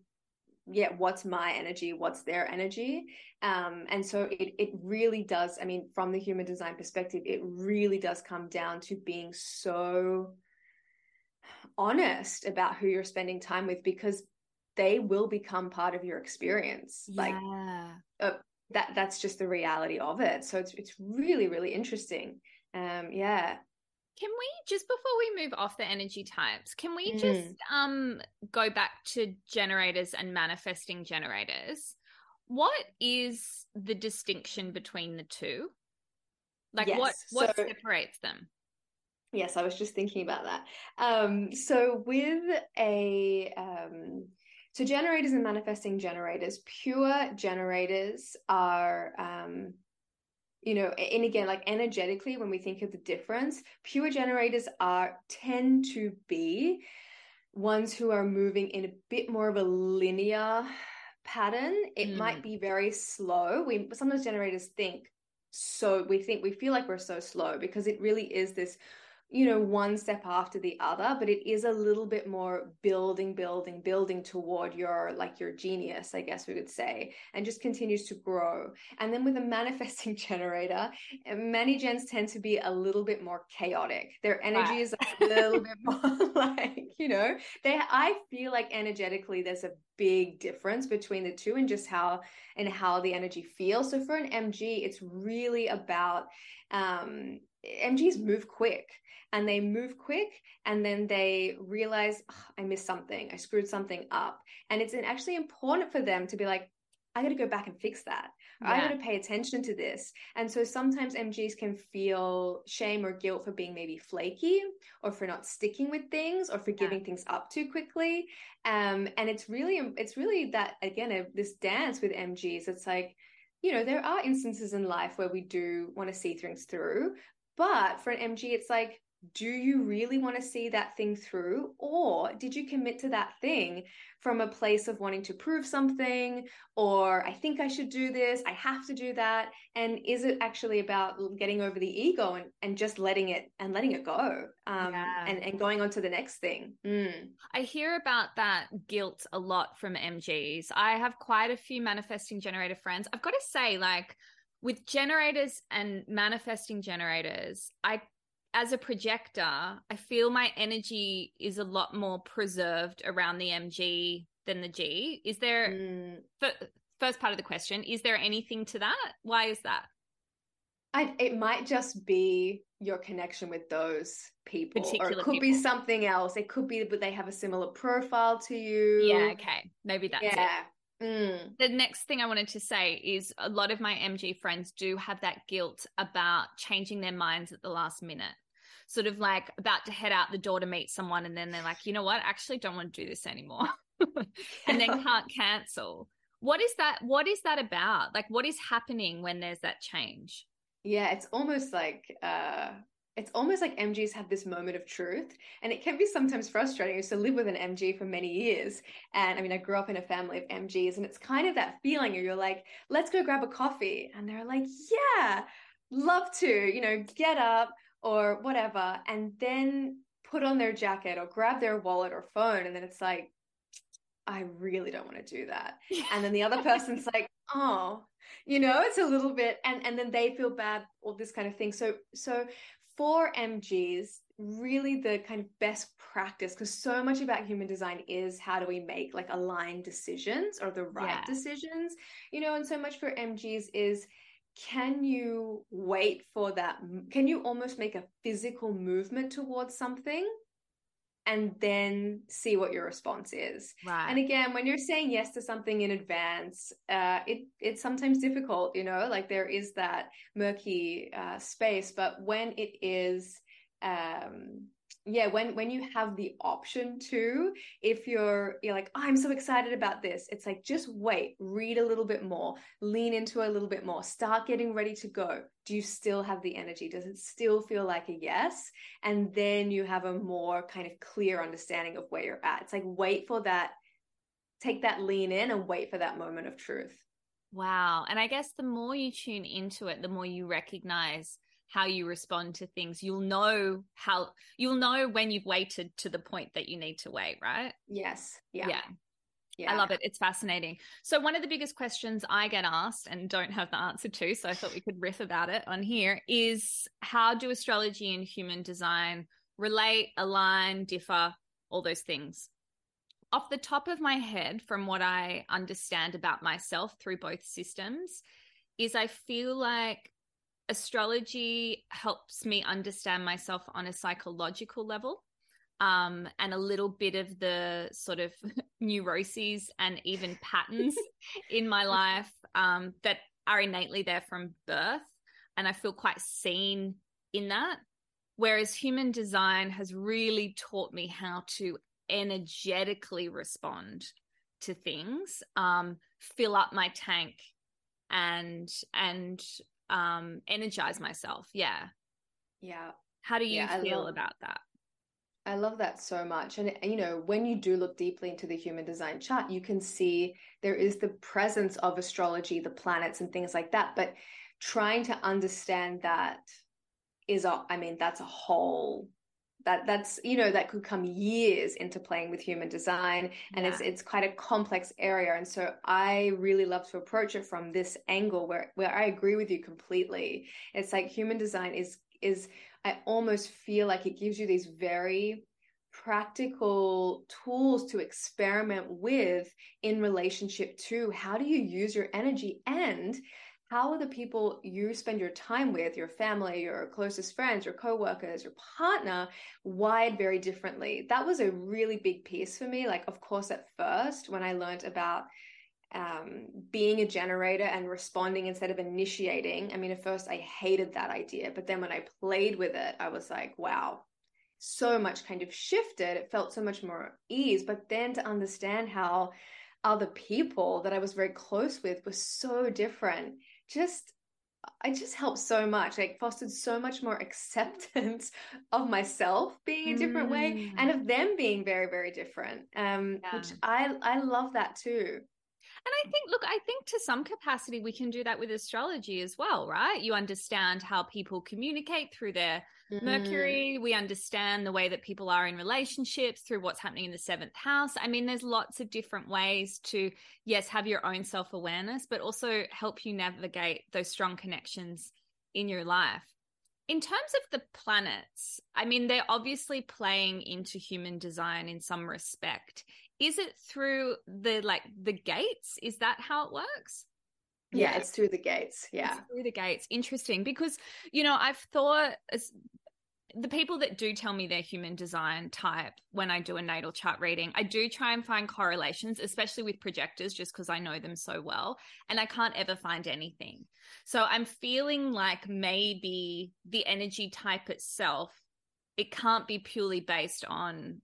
yeah what's my energy? What's their energy? Um and so it it really does i mean from the human design perspective it really does come down to being so honest about who you're spending time with because they will become part of your experience. Yeah. like uh, that that's just the reality of it. So it's it's really really interesting. Um yeah can we just before we move off the energy types, can we mm. just um go back to generators and manifesting generators? What is the distinction between the two? Like yes. what what so, separates them? Yes, I was just thinking about that. Um so with a um so generators and manifesting generators, pure generators are um you know and again like energetically when we think of the difference pure generators are tend to be ones who are moving in a bit more of a linear pattern it mm. might be very slow we sometimes generators think so we think we feel like we're so slow because it really is this you know, one step after the other, but it is a little bit more building, building, building toward your like your genius, I guess we would say, and just continues to grow. And then with a manifesting (laughs) generator, many gens tend to be a little bit more chaotic. Their energy is a (laughs) little bit more (laughs) like, you know, they I feel like energetically there's a big difference between the two and just how and how the energy feels. So for an MG, it's really about um MGs move quick and they move quick and then they realize oh, I missed something, I screwed something up. And it's actually important for them to be like, I got to go back and fix that. Yeah. I got to pay attention to this. And so sometimes MGs can feel shame or guilt for being maybe flaky or for not sticking with things or for giving yeah. things up too quickly. Um, and it's really, it's really that again, a, this dance with MGs. It's like, you know, there are instances in life where we do want to see things through, but for an MG, it's like, do you really want to see that thing through? Or did you commit to that thing from a place of wanting to prove something? Or I think I should do this, I have to do that. And is it actually about getting over the ego and, and just letting it and letting it go um, yeah. and, and going on to the next thing? Mm. I hear about that guilt a lot from MGs. I have quite a few manifesting generator friends. I've got to say, like, with generators and manifesting generators, I as a projector, I feel my energy is a lot more preserved around the MG than the G. Is there mm. first part of the question, is there anything to that? Why is that? I, it might just be your connection with those people Particular or it could people. be something else it could be but they have a similar profile to you yeah okay maybe that's yeah it. Mm. The next thing I wanted to say is a lot of my MG friends do have that guilt about changing their minds at the last minute. Sort of like about to head out the door to meet someone, and then they're like, you know what, I actually don't want to do this anymore. (laughs) and then (laughs) can't cancel. What is that? What is that about? Like, what is happening when there's that change? Yeah, it's almost like uh it's almost like MGs have this moment of truth, and it can be sometimes frustrating. To live with an MG for many years, and I mean, I grew up in a family of MGs, and it's kind of that feeling where you're like, "Let's go grab a coffee," and they're like, "Yeah, love to," you know, get up or whatever, and then put on their jacket or grab their wallet or phone, and then it's like, I really don't want to do that. (laughs) And then the other person's like, oh, you know, it's a little bit, and and then they feel bad, all this kind of thing. So so for MGs, really the kind of best practice, because so much about human design is how do we make like aligned decisions or the right yeah. decisions, you know, and so much for MGs is can you wait for that? Can you almost make a physical movement towards something? And then see what your response is. Right. And again, when you're saying yes to something in advance, uh, it it's sometimes difficult, you know, like there is that murky uh, space. But when it is um, yeah when when you have the option to if you're you're like oh, i'm so excited about this it's like just wait read a little bit more lean into a little bit more start getting ready to go. Do you still have the energy? Does it still feel like a yes? And then you have a more kind of clear understanding of where you're at. It's like wait for that take that lean in and wait for that moment of truth. Wow. And i guess the more you tune into it the more you recognize how you respond to things. You'll know how you'll know when you've waited to the point that you need to wait, right? Yes. Yeah. Yeah. Yeah. I love it. It's fascinating. So, one of the biggest questions I get asked and don't have the answer to, so I thought we could riff about it on here, is how do astrology and human design relate, align, differ, all those things? Off the top of my head, from what I understand about myself through both systems, is I feel like astrology helps me understand myself on a psychological level um, and a little bit of the sort of (laughs) neuroses and even patterns (laughs) in my life um, that are innately there from birth. And I feel quite seen in that. Whereas human design has really taught me how to energetically respond to things, um, fill up my tank and and um energize myself. Yeah. Yeah. How do you yeah, feel love- about that? I love that so much. And, you know, when you do look deeply into the human design chart, you can see there is the presence of astrology, the planets, and things like that. But trying to understand that is, a, I mean, that's a whole that that's you know that could come years into playing with human design and yeah. it's it's quite a complex area and so i really love to approach it from this angle where where i agree with you completely it's like human design is is I almost feel like it gives you these very practical tools to experiment with in relationship to how do you use your energy and how are the people you spend your time with, your family, your closest friends, your coworkers, your partner, wired very differently? That was a really big piece for me. Like, of course, at first, when I learned about um, being a generator and responding instead of initiating. I mean, at first I hated that idea, but then when I played with it, I was like, wow, so much kind of shifted. It felt so much more ease. But then to understand how other people that I was very close with were so different, just I just helped so much, like fostered so much more (laughs) acceptance of myself being a different mm. way and of them being very, very different. Um, yeah. which I I love that too. And I think, look, I think to some capacity we can do that with astrology as well, right? You understand how people communicate through their. Mm. Mercury. We understand the way that people are in relationships through what's happening in the seventh house. I mean, there's lots of different ways to, yes, have your own self awareness, but also help you navigate those strong connections in your life. In terms of the planets, I mean, they're obviously playing into human design in some respect is it through the like the gates? Is that how it works? Yeah, yeah. it's through the gates. Yeah. It's through the gates. Interesting because you know, I've thought the people that do tell me their human design type when I do a natal chart reading, I do try and find correlations, especially with projectors, just because I know them so well. And I can't ever find anything. So I'm feeling like maybe the energy type itself, it can't be purely based on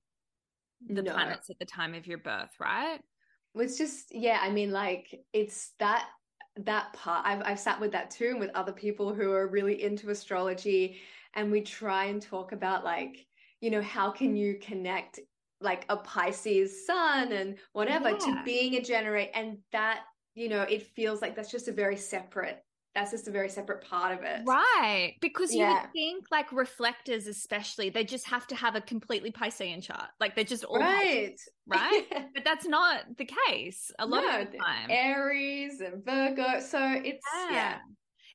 the no. planets at the time of your birth, right? It's just yeah, I mean like it's that that part I've I've sat with that too and with other people who are really into astrology and we try and talk about like you know how can you connect like a Pisces sun and whatever yeah. to being a generate and that you know it feels like that's just a very separate that's just a very separate part of it. Right. Because you yeah. would think like reflectors, especially, they just have to have a completely Piscean chart. Like they're just all right. right. (laughs) but that's not the case a lot no, of the time. Aries and Virgo. So it's yeah. yeah.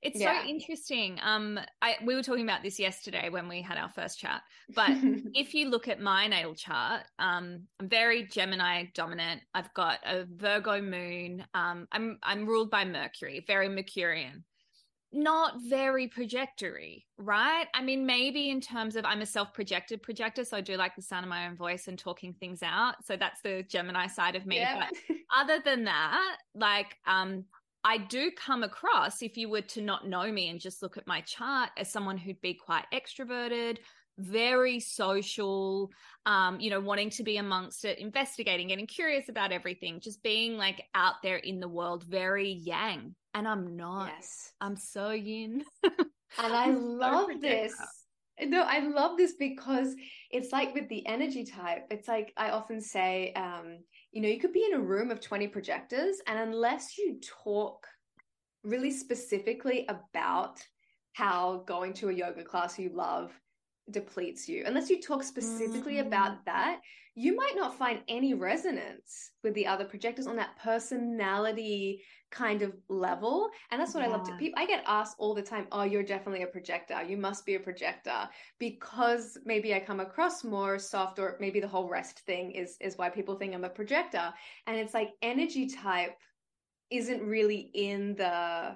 It's yeah. so interesting. Um, I we were talking about this yesterday when we had our first chat. But (laughs) if you look at my natal chart, um, I'm very Gemini dominant. I've got a Virgo moon. Um, I'm I'm ruled by Mercury, very Mercurian not very projectory, right? I mean, maybe in terms of I'm a self projected projector, so I do like the sound of my own voice and talking things out. So that's the Gemini side of me. Yeah. But (laughs) other than that, like, um, I do come across, if you were to not know me and just look at my chart, as someone who'd be quite extroverted, very social, um, you know, wanting to be amongst it, investigating, getting curious about everything, just being like out there in the world, very yang. And I'm not. Yes. I'm so yin. and (laughs) I love this. No, I love this because it's like with the energy type, it's like I often say, um, you know, you could be in a room of 20 projectors, and unless you talk really specifically about how going to a yoga class you love depletes you. Unless you talk specifically Mm. about that, you might not find any resonance with the other projectors on that personality kind of level. And that's what I love to people. I get asked all the time, "Oh, you're definitely a projector. You must be a projector." Because maybe I come across more soft or maybe the whole rest thing is is why people think I'm a projector. And it's like energy type isn't really in the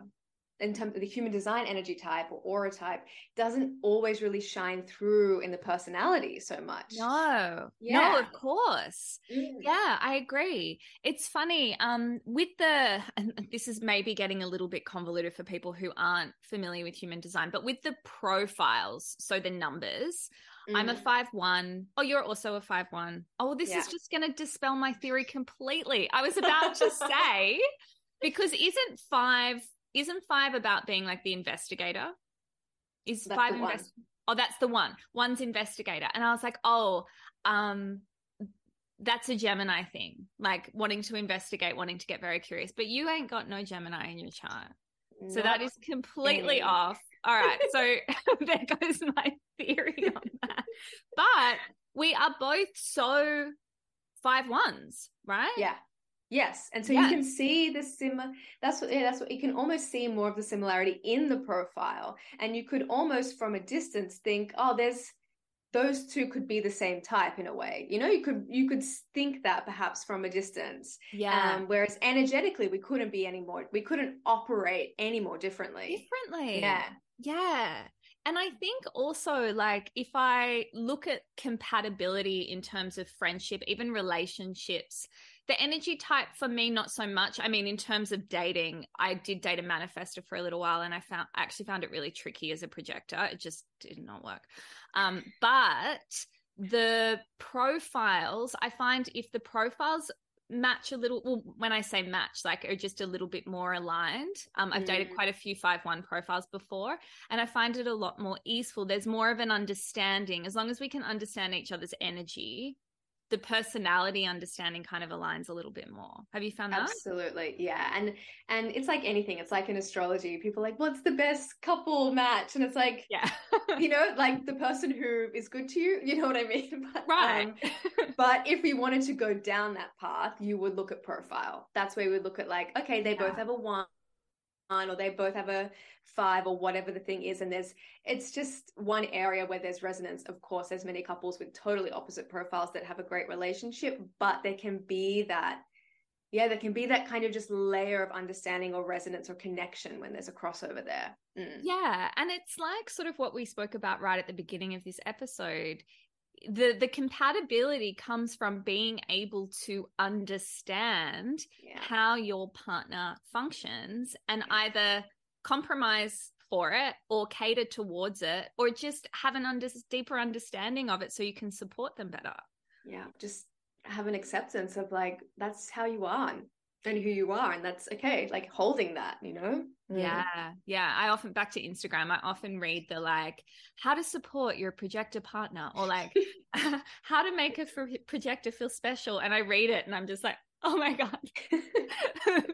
in terms of the human design energy type or aura type doesn't always really shine through in the personality so much. No, no, of course. Mm. Yeah, I agree. It's funny. Um, with the, and this is maybe getting a little bit convoluted for people who aren't familiar with human design, but with the profiles, so the numbers, I'm a Mm. five one. Oh, you're also a five one. Oh, this Yeah. is just going to dispel my theory completely. I was about to (laughs) say, because isn't five, isn't five about being like the investigator? Is That's five invest- Oh, that's the one. One's investigator. And I was like, oh, um, that's a Gemini thing, like wanting to investigate, wanting to get very curious. But you ain't got no Gemini in your chart. So that is completely any. off. All right. So (laughs) there goes my theory on that. But we are both so five ones, right? Yeah. Yes. And so Yeah. you can see the sim that's what yeah, that's what you can almost see more of the similarity in the profile. And you could almost from a distance think, oh, there's those two could be the same type in a way. You know, you could you could think that perhaps from a distance. Yeah. Um, whereas energetically we couldn't be any more we couldn't operate any more differently. Differently. Yeah. Yeah. And I think also, like, if I look at compatibility in terms of friendship, even relationships, the energy type for me, not so much. I mean, in terms of dating, I did date a manifester for a little while and I found, I actually found it really tricky as a projector. It just did not work. Um, but the profiles, I find if the profiles match a little well when i say match like are just a little bit more aligned um i've dated Mm. quite a few 5-1 profiles before and i find it a lot more easeful there's more of an understanding as long as we can understand each other's energy the personality understanding kind of aligns a little bit more have you found that Absolutely. Yeah. And and it's like anything. It's like in astrology. People are like, what's the best couple match? And it's like, yeah (laughs) you know, like the person who is good to you, (laughs) you know what I mean? (laughs) But, right um, but if we wanted to go down that path, you would look at profile. That's where we would look at like, okay, they both have a one or they both have a five or whatever the thing is. And there's it's just one area where there's resonance. Of course, there's many couples with totally opposite profiles that have a great relationship, but there can be that yeah, there can be that kind of just layer of understanding or resonance or connection when there's a crossover there. Mm. Yeah, and it's like sort of what we spoke about right at the beginning of this episode. The the compatibility comes from being able to understand Yeah. how your partner functions and either compromise for it or cater towards it or just have an under, deeper understanding of it so you can support them better. yeah just have an acceptance of like that's how you are and, who you are and that's okay like holding that you know Mm. Yeah. Yeah. I often back to Instagram, I often read the like how to support your projector partner or like (laughs) (laughs) how to make a projector feel special. And I read it and I'm just like, (laughs) oh my God,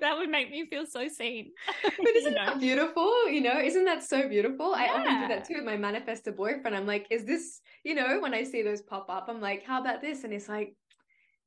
that would make me feel so seen. but isn't You know? that beautiful you know isn't that so beautiful i often do that too with my manifestor boyfriend i'm like is this you know when i see those pop up i'm like how about this and it's like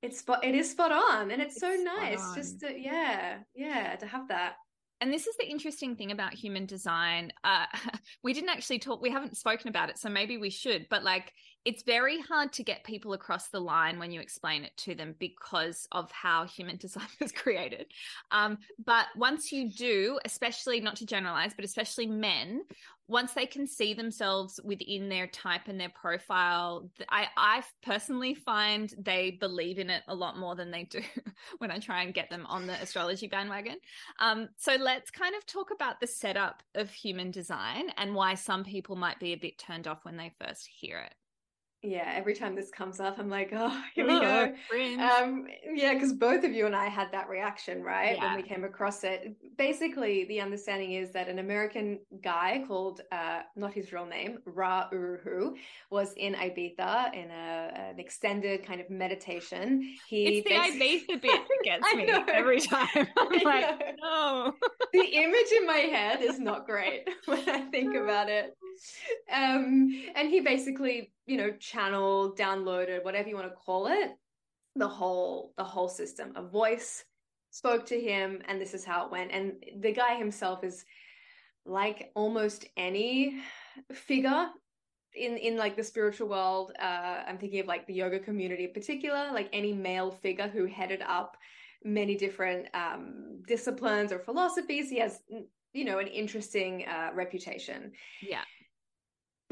it's spot it is spot on and it's, so It's spot nice just to yeah yeah to have that And this is the interesting thing about human design. Uh, (laughs) we didn't actually talk, we haven't spoken about it, so maybe we should, but like it's very hard to get people across the line when you explain it to them because of how human (laughs) design was created. Um, but once you do, especially not to generalize, but especially men, once they can see themselves within their type and their profile, I, I personally find they believe in it a lot more than they do (laughs) when I try and get them on the astrology bandwagon. Um, so let's kind of talk about the setup of human design and why some people might be a bit turned off when they first hear it. Yeah, every time this comes up, I'm like, oh, (laughs) here we go. Um, yeah, because both of you and I had that reaction, right? Yeah. When we came across it. Basically, the understanding is that an American guy called, uh, not his real name, Ra Uru was in Ibiza in a, an extended kind of meditation. He it's the Ibiza (laughs) bit gets me every time. (laughs) I'm like, no. the image in my head is not great when I think about it. Um, and he basically, you know, channeled, downloaded, whatever you want to call it, the whole the whole system. A voice spoke to him, and this is how it went. And the guy himself is like almost any figure in in like the spiritual world uh i'm thinking of like the yoga community in particular like any male figure who headed up many different um disciplines or philosophies he has you know an interesting uh reputation yeah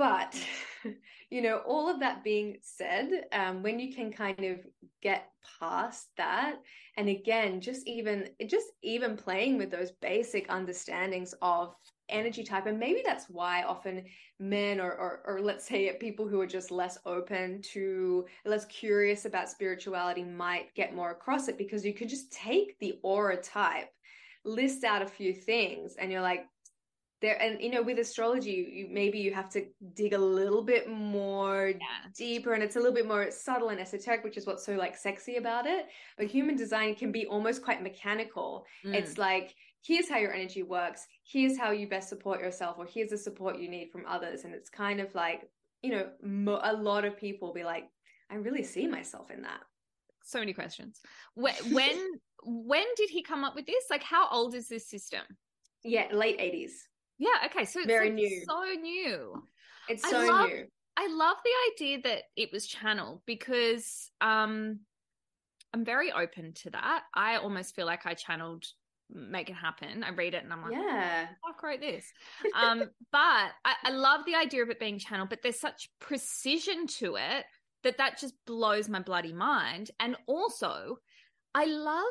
but, (laughs) you know, all of that being said, um, when you can kind of get past that, and again, just even just even playing with those basic understandings of energy type, and maybe that's why often men or, or or let's say people who are just less open to less curious about spirituality might get more across it because you could just take the aura type list out a few things and you're like there and you know with astrology you, maybe you have to dig a little bit more yeah. deeper and it's a little bit more subtle and esoteric which is what's so like sexy about it. But human design can be almost quite mechanical. Mm. it's like here's how your energy works here's how you best support yourself or here's the support you need from others. And it's kind of like you know mo- a lot of people be like i really see myself in that. So many questions. When when (laughs) when did he come up with this? Like how old is this system? Yeah late 80s yeah. Okay. So it's very like new. So new. It's so I love, new. I love the idea that it was channeled because um, I'm very open to that. I almost feel like I channeled make it happen. I read it and I'm like, yeah, oh, I wrote this. (laughs) Um, but I, I love the idea of it being channeled, but there's such precision to it that that just blows my bloody mind. And also, I love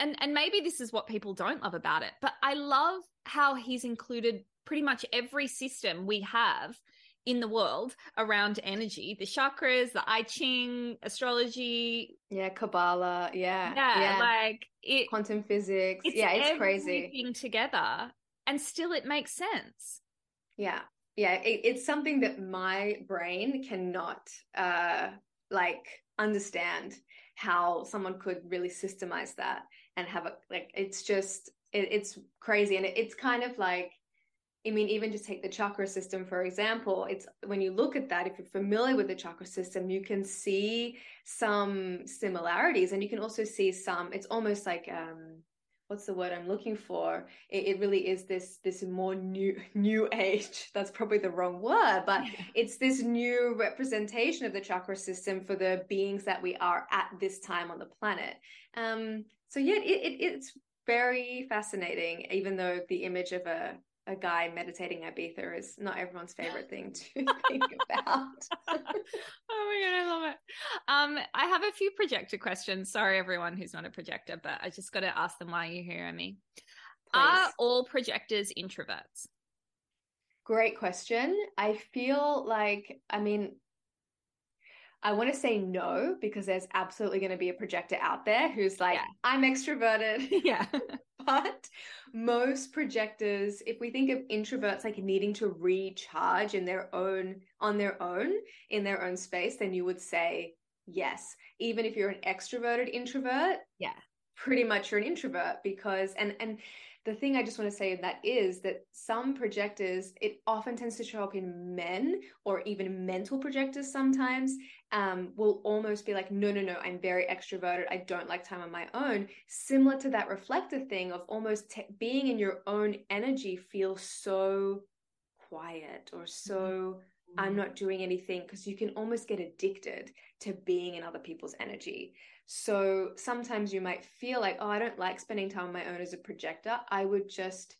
and and maybe this is what people don't love about it but i love how he's included pretty much every system we have in the world around energy. The chakras the i ching astrology. Yeah kabbalah. Yeah yeah, yeah. like it quantum physics. It's yeah it's crazy. together and still it makes sense. Yeah yeah it, it's something that my brain cannot uh like understand how someone could really systemize that and have a like it's just it, it's crazy and it, it's kind of like I mean, even just take the chakra system, for example, it's when you look at that, if you're familiar with the chakra system, you can see some similarities and you can also see some, it's almost like, um, what's the word I'm looking for? It, it really is this, this more new, (laughs) new age. That's probably the wrong word, but it's this new representation of the chakra system for the beings that we are at this time on the planet. Um, so yeah, it, it, it's very fascinating, even though the image of a a guy meditating Ibiza is not everyone's favorite thing (laughs) (laughs) to think about. (laughs) oh my god, I love it. Um, I have a few projector questions. Sorry, everyone who's not a projector, but I just got to ask them why you're here, me. Are all projectors introverts? Great question. I feel like, I mean, I want to say no because there's absolutely going to be a projector out there who's like, yeah. I'm extroverted. (laughs) Yeah. (laughs) but most projectors, if we think of introverts like needing to recharge in their own, on their own, in their own space, then you would say yes. Even if you're an extroverted introvert, yeah, pretty much you're an introvert because, and, and, the thing I just want to say that is that some projectors, it often tends to show up in men or even mental projectors sometimes, um, will almost be like, no, no, no, I'm very extroverted. I don't like time on my own. Similar to that reflector thing of almost te- being in your own energy feels so quiet or so. Mm-hmm. I'm not doing anything because you can almost get addicted to being in other people's energy. So sometimes you might feel like, oh, I don't like spending time on my own as a projector. I would just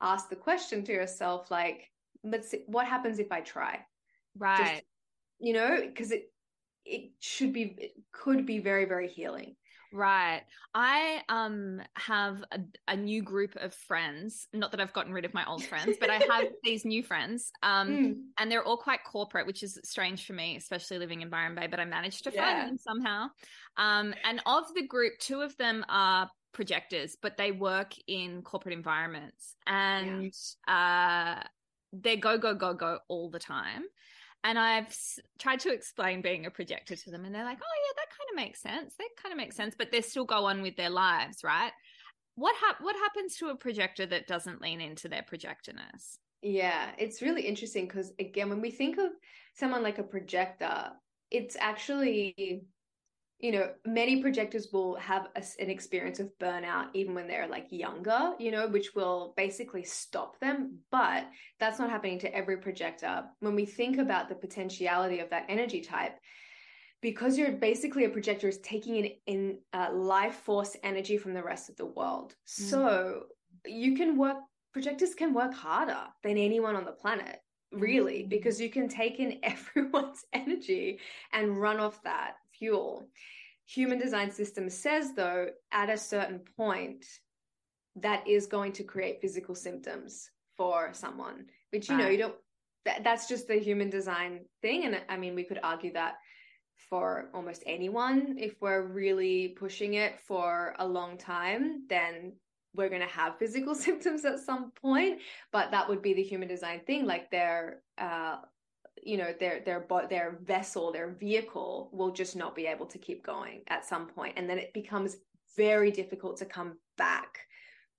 ask the question to yourself, like, let's see, what happens if I try? Right. Just, you know, because it it should be it could be very, very healing. Right. I um have a, a, new group of friends. Not that I've gotten rid of my old friends, but I have (laughs) these new friends. Um mm. and they're all quite corporate, which is strange for me, especially living in Byron Bay, but I managed to yeah. find them somehow. Um and of the group, two of them are projectors, but they work in corporate environments and yeah. uh they go go go go all the time. And I've tried to explain being a projector to them, and they're like, "Oh yeah, that kind of makes sense. That kind of makes sense." But they still go on with their lives, right? What What happens to a projector that doesn't lean into their projectorness? Yeah, it's really interesting because again, when we think of someone like a projector, it's actually you know, many projectors will have a, an experience of burnout even when they're like younger, you know, which will basically stop them. But that's not happening to every projector. When we think about the potentiality of that energy type, because you're basically a projector is taking in, in uh, life force energy from the rest of the world. Mm. So you can work, projectors can work harder than anyone on the planet really mm. because you can take in (laughs) everyone's energy and run off that fuel. Human design system says, though, at a certain point, that is going to create physical symptoms for someone, which, you right. know, you don't, that, that's just the human design thing. And I mean, we could argue that for almost anyone. If we're really pushing it for a long time, then we're going to have physical (laughs) symptoms at some point but that would be the human design thing like they're uh, you know their their their vessel their vehicle will just not be able to keep going at some point and then it becomes very difficult to come back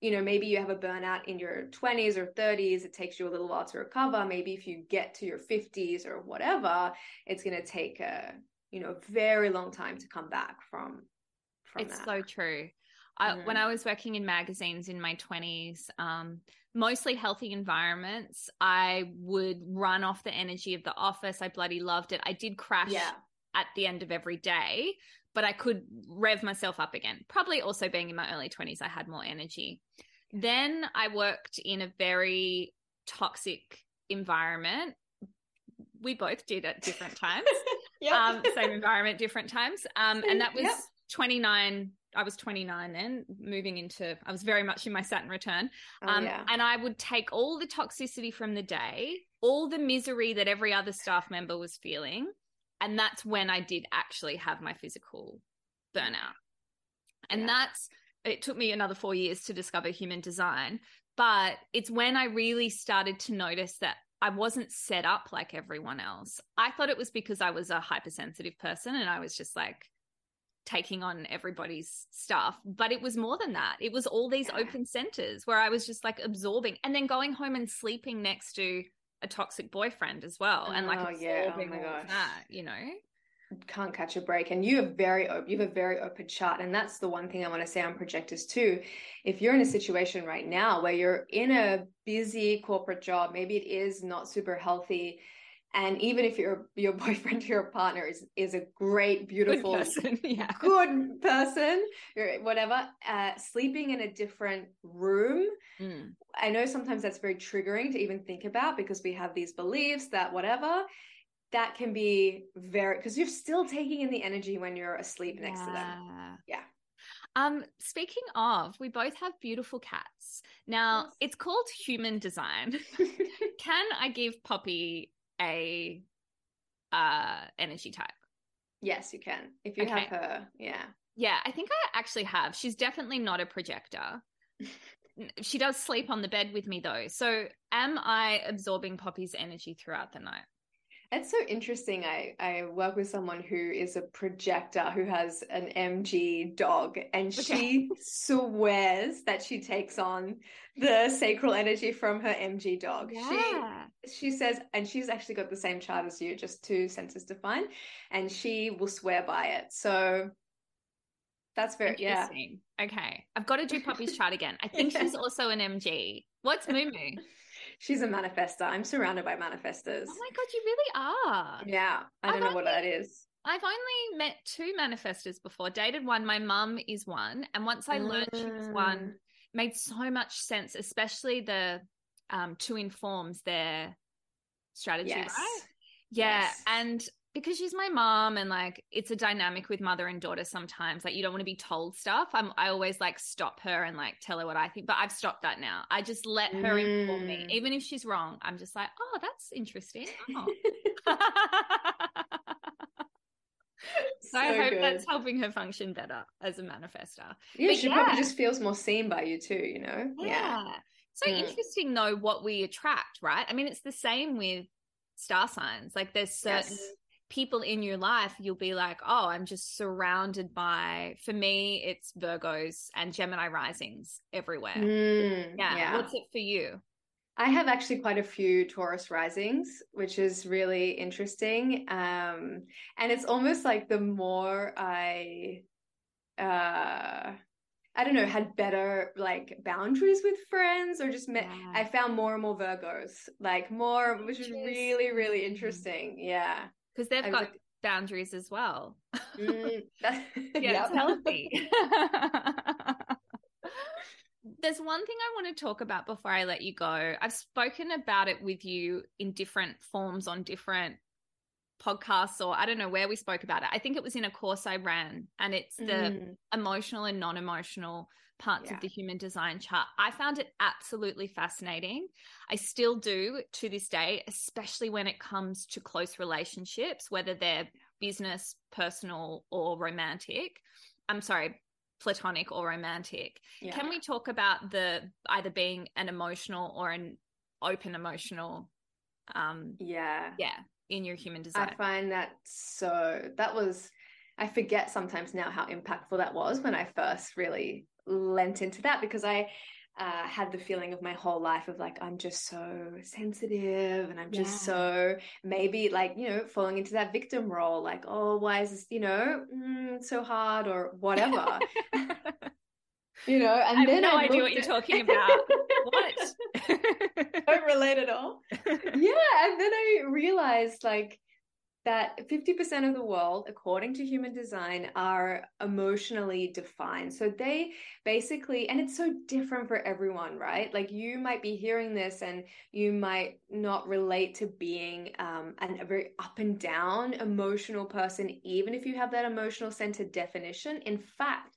you know maybe you have a burnout in your 20s or 30s it takes you a little while to recover maybe if you get to your 50s or whatever it's going to take a you know very long time to come back from from it's that. so true I, mm-hmm. when I was working in magazines in my 20s, um, mostly healthy environments, I would run off the energy of the office. I bloody loved it. I did crash yeah. at the end of every day, but I could rev myself up again. Probably also being in my early 20s, I had more energy. Then I worked in a very toxic environment. We both did at different times. (laughs) yeah. Um, same environment, different times. Um, and that was yep. 29 I was 29 then, moving into, I was very much in my Saturn return. Oh, um, yeah. And I would take all the toxicity from the day, all the misery that every other staff member was feeling. And that's when I did actually have my physical burnout. And yeah. that's, it took me another four years to discover human design. But it's when I really started to notice that I wasn't set up like everyone else. I thought it was because I was a hypersensitive person and I was just like, taking on everybody's stuff. But it was more than that. It was all these yeah. open centers where I was just like absorbing and then going home and sleeping next to a toxic boyfriend as well. And like oh, absorbing yeah. oh, all that, you know? Can't catch a break. And you have very open, you have a very open chart. And that's the one thing I want to say on projectors too. If you're in a situation right now where you're in a busy corporate job, maybe it is not super healthy and even if your (laughs) your boyfriend or your partner is is a great beautiful good person, (laughs) yeah. good person whatever uh, sleeping in a different room mm. i know sometimes that's very triggering to even think about because we have these beliefs that whatever that can be very because you're still taking in the energy when you're asleep next yeah. to them yeah um, speaking of, we both have beautiful cats. Now, yes. it's called human design. (laughs) Can I give Poppy a uh energy type? Yes, you can. If you okay. have her, yeah. Yeah, I think I actually have. She's definitely not a projector. (laughs) she does sleep on the bed with me though. So am I absorbing Poppy's energy throughout the night? It's so interesting. I, I work with someone who is a projector who has an MG dog, and okay. she swears that she takes on the sacral energy from her MG dog. Yeah. She she says, and she's actually got the same chart as you, just two senses defined, and she will swear by it. So that's very yeah. Okay, I've got to do Poppy's (laughs) chart again. I think yeah. she's also an MG. What's Moo Moo? She's a manifester. I'm surrounded by manifestors. Oh my god, you really are. Yeah, I don't I've know only, what that is. I've only met two manifestors before. Dated one. My mum is one, and once I mm. learned she was one, mm. made so much sense. Especially the um, two informs their strategy, yes. right? Yeah, yes. and because she's my mom and like it's a dynamic with mother and daughter sometimes like you don't want to be told stuff i'm i always like stop her and like tell her what i think but i've stopped that now i just let her mm. inform me mm. even if she's wrong i'm just like oh that's interesting oh. (laughs) (laughs) so, so, I hope good. that's helping her function better as a manifester. Yeah, but she yeah. probably just feels more seen by you too, you know? Yeah. yeah. So mm. interesting though what we attract, right? I mean, it's the same with star signs. Like there's certain yes. People in your life you'll be like, "Oh, I'm just surrounded by for me it's Virgos and Gemini risings everywhere." Mm, yeah. yeah. What's it for you? I have actually quite a few Taurus risings, which is really interesting. Um, and it's almost like the more I, uh, I don't know, had better like boundaries with friends or just met, yeah. I found more and more Virgos, like more, which is really, really interesting. Yeah. Because they've got like, boundaries as well. Mm, (laughs) (laughs) yeah, it's (laughs) healthy. there's one thing I want to talk about before I let you go. I've spoken about it with you in different forms on different podcasts, or I don't know where we spoke about it. I think it was in a course I ran, and it's the mm. emotional and non emotional parts yeah. of the human design chart. I found it absolutely fascinating. I still do to this day, especially when it comes to close relationships, whether they're business, personal, or romantic. I'm sorry, platonic or romantic. Yeah. Can we talk about the either being an emotional or an open emotional um yeah. Yeah, in your human design. I find that so that was I forget sometimes now how impactful that was when I first really lent into that because I uh, had the feeling of my whole life of like I'm just so sensitive and I'm just yeah. so maybe like you know falling into that victim role like oh why is this you know mm, so hard or whatever. (laughs) You know and I then have no I idea what you're talking (laughs) about. What? Don't relate at all. (laughs) Yeah and then I realized like that 50% of the world, according to human design, are emotionally defined. So they basically, and it's so different for everyone, right? Like you might be hearing this and you might not relate to being um, an, a very up and down emotional person, even if you have that emotional centered definition. In fact,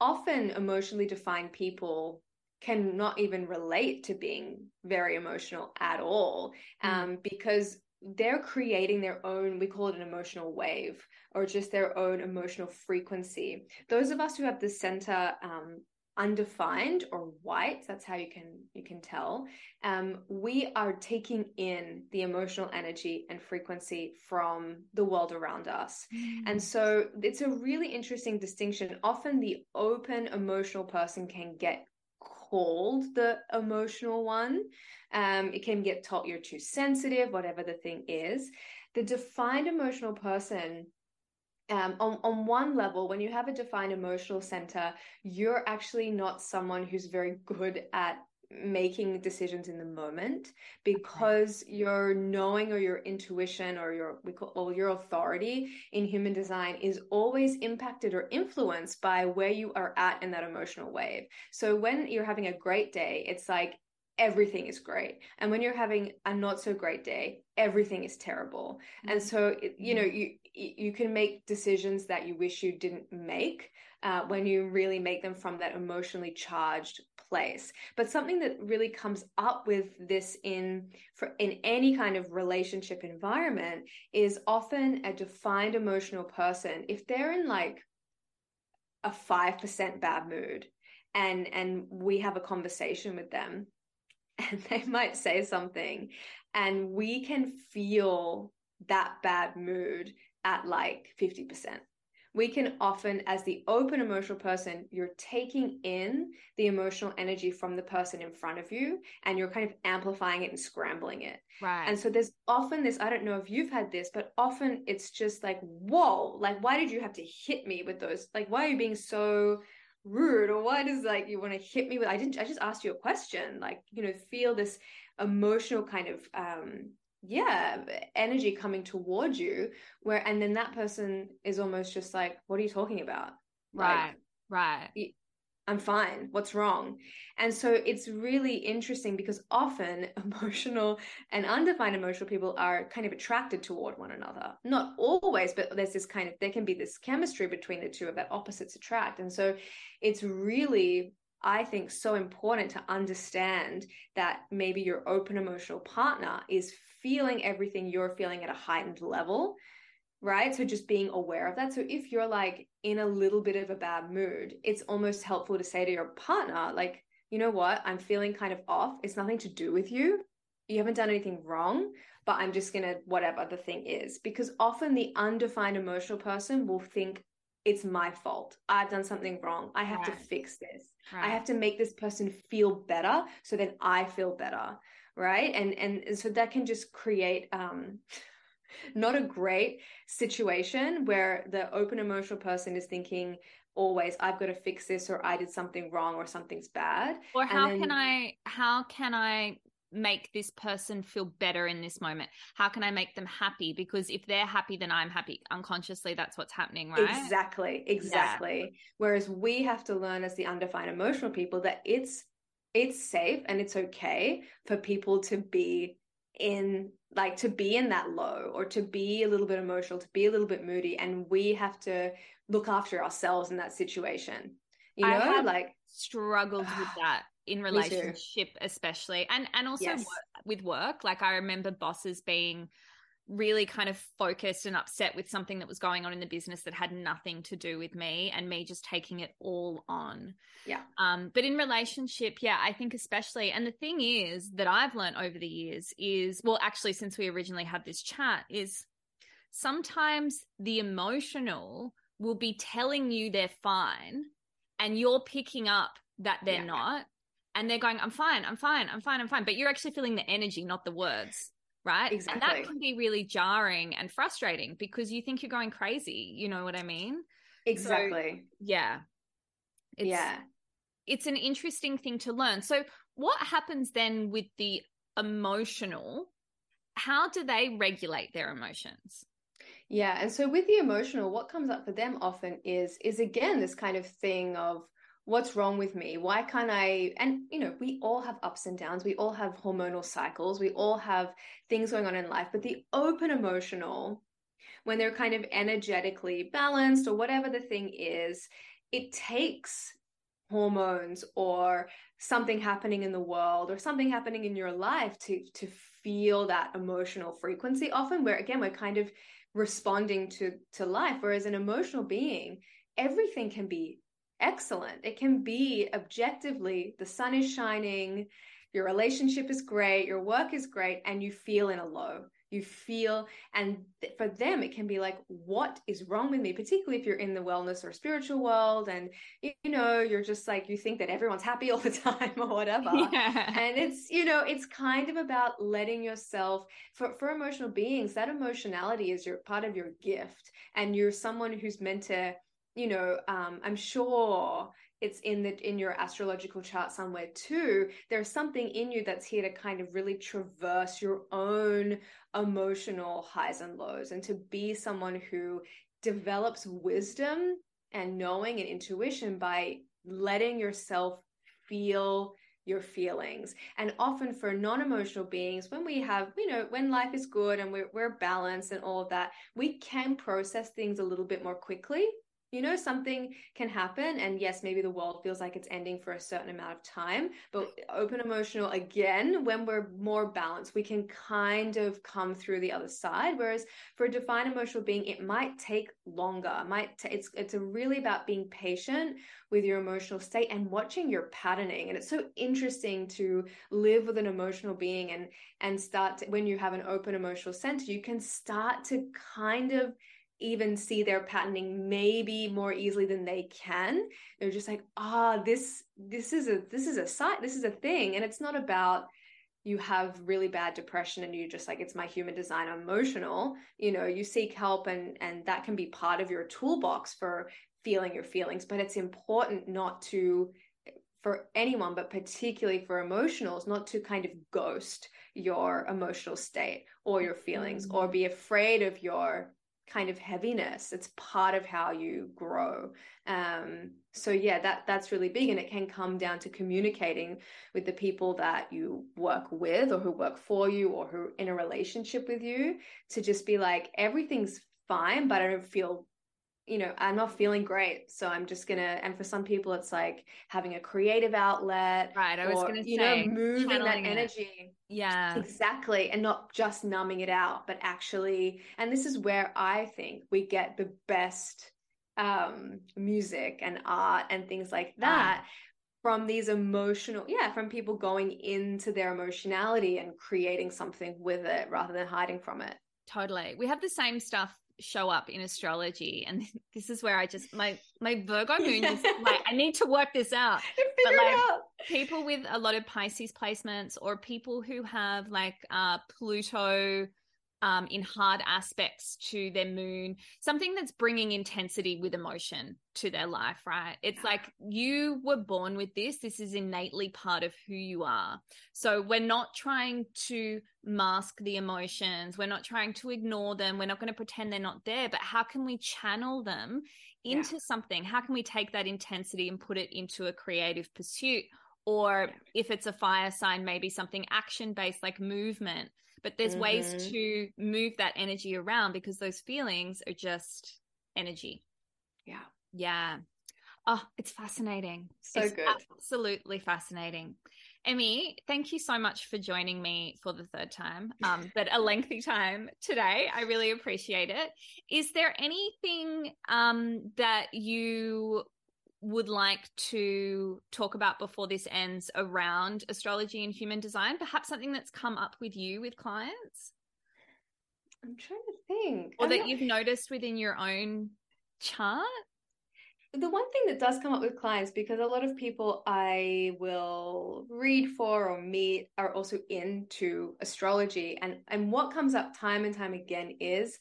often emotionally defined people can not even relate to being very emotional at all mm. um, mm. because they're creating their own we call it an emotional wave or just their own emotional frequency. Those of us who have the center um, undefined or white that's how you can you can tell um, we are taking in the emotional energy and frequency from the world around us. Mm. and so it's a really interesting distinction. Often the open emotional person can get called the emotional one. Um, it can get told you're too sensitive, whatever the thing is. The defined emotional person um, on, on one level, when you have a defined emotional center, you're actually not someone who's very good at making decisions in the moment because okay. your knowing or your intuition or your we call or your authority in human design is always impacted or influenced by where you are at in that emotional wave. So when you're having a great day, it's like everything is great. And when you're having a not so great day, everything is terrible. Mm-hmm. And so, you know, you you can make decisions that you wish you didn't make uh, when you really make them from that emotionally charged place. But something that really comes up with this in for in any kind of relationship environment is often a defined emotional person. If they're in like a five percent bad mood, and and we have a conversation with them, (laughs) and they might say something, and we can feel that bad mood at like 50% we can often, as the open emotional person, you're taking in the emotional energy from the person in front of you and you're kind of amplifying it and scrambling it. Right. And so there's often this, I don't know if you've had this, but often it's just like, whoa, like, why did you have to hit me with those? Like, why are you being so rude? Or why does like you want to hit me with, I didn't, I just asked you a question. Like, you know, feel this emotional kind of um yeah energy coming towards you where and then that person is almost just like what are you talking about right like, right I'm fine. What's wrong? And so it's really interesting because often (laughs) emotional and undefined emotional people are kind of attracted toward one another. Not always, but there's this kind of, there can be this chemistry between the two of that opposites attract. And so it's really, I think, so important to understand that maybe your open emotional partner is feeling everything you're feeling at a heightened level right? So just being aware of that. So if you're like in a little bit of a bad mood, it's almost helpful to say to your partner, like, you know what, I'm feeling kind of off. It's nothing to do with you. You haven't done anything wrong, but I'm just going to, whatever the thing is. Because often the undefined emotional person will think, it's my fault. I've done something wrong. I have right. to fix this. Right. I have to make this person feel better so then I feel better. Right. And and so that can just create um (laughs) not a great situation where the open emotional person is thinking always i've got to fix this or i did something wrong or something's bad or how then, can i how can i make this person feel better in this moment? How can i make them happy? Because if they're happy then i'm happy. Unconsciously that's what's happening right? Exactly exactly. Yeah. whereas we have to learn as the undefined emotional people that it's it's safe and it's okay for people to be in like to be in that low or to be a little bit emotional to be a little bit moody and we have to look after ourselves in that situation you know I like struggled with (sighs) that in relationship especially and and also yes. with work like i remember bosses being really kind of focused and upset with something that was going on in the business that had nothing to do with me and me just taking it all on. Yeah. Um, but in relationship, yeah, I think especially, and the thing is that I've learned over the years is, well, actually, since we originally had this chat, is sometimes the emotional will be telling you they're fine and you're picking up that they're yeah. not. And they're going, I'm fine, I'm fine, I'm fine, I'm fine. But you're actually feeling the energy, not the words right? Exactly. And that can be really jarring and frustrating because you think you're going crazy. You know what I mean? Exactly. So, yeah. It's, yeah. It's an interesting thing to learn. So, what happens then with the emotional? How do they regulate their emotions? Yeah, and so with the emotional, what comes up for them often is is again this kind of thing of what's wrong with me? Why can't i and you know we all have ups and downs. We all have hormonal cycles. We all have things going on in life. But the open emotional when they're kind of energetically balanced or whatever the thing is it takes hormones or something happening in the world or something happening in your life to to feel that emotional frequency often where again we're kind of responding to to life. Whereas an emotional being everything can be excellent. It can be objectively the sun is shining, your relationship is great, your work is great, and you feel in a low. You feel, and th- for them, it can be like, what is wrong with me? Particularly if you're in the wellness or spiritual world, and you know, you're just like, you think that everyone's happy (laughs) all the time or whatever. (laughs) Yeah. And it's, you know, it's kind of about letting yourself, for, for emotional beings, that emotionality is your part of your gift. And you're someone who's meant to you know um, i'm sure it's in the in your astrological chart somewhere too. There's something in you that's here to kind of really traverse your own emotional highs and lows and to be someone who develops wisdom and knowing and intuition by letting yourself feel your feelings. And often for non-emotional beings when we have you know when life is good and we're, we're balanced and all of that we can process things a little bit more quickly you know something can happen and yes maybe the world feels like it's ending for a certain amount of time but open emotional again when we're more balanced we can kind of come through the other side. Whereas for a defined emotional being it might take longer. It might t- it's it's really about being patient with your emotional state and watching your patterning. And it's so interesting to live with an emotional being and and start to, when you have an open emotional center you can start to kind of even see their patenting maybe more easily than they can. They're just like ah oh, this this is a this is a site this is a thing. And it's not about you have really bad depression and you just like it's my human design I'm emotional. You know you seek help and and that can be part of your toolbox for feeling your feelings but it's important not to for anyone but particularly for emotionals not to kind of ghost your emotional state or your feelings mm-hmm. or be afraid of your kind of heaviness. It's part of how you grow. Um so yeah that that's really big and it can come down to communicating with the people that you work with or who work for you or who are in a relationship with you to just be like everything's fine but i don't feel you know, I'm not feeling great. So I'm just gonna and for some people it's like having a creative outlet. Right. I was gonna you say know, moving that energy. It. Yeah. Exactly. And not just numbing it out, but actually and this is where I think we get the best um music and art and things like that. From these emotional, yeah, from people going into their emotionality and creating something with it rather than hiding from it. Totally. We have the same stuff show up in astrology and (laughs) this is where i just my my virgo (laughs) moon is like i need to work this out (laughs) but like out. people with a lot of pisces placements or people who have like uh pluto um, in hard aspects to their moon, something that's bringing intensity with emotion to their life, right? It's like you were born with this. This is innately part of who you are. So we're not trying to mask the emotions. We're not trying to ignore them. We're not going to pretend they're not there, but how can we channel them into yeah. something? How can we take that intensity and put it into a creative pursuit? Or yeah. if it's a fire sign, maybe something action based like movement but there's mm-hmm. ways to move that energy around because those feelings are just energy yeah yeah oh it's fascinating so it's good absolutely fascinating Emmy, thank you so much for joining me for the third time, um, (laughs) but a lengthy time today. I really appreciate it. Is there anything um, that you would like to talk about before this ends around astrology and human design? Perhaps something that's come up with you with clients? I'm trying to think. Or I'm that not... you've noticed within your own chart? The one thing that does come up with clients, because a lot of people I will read for or meet are also into astrology. And, and what comes up time and time again is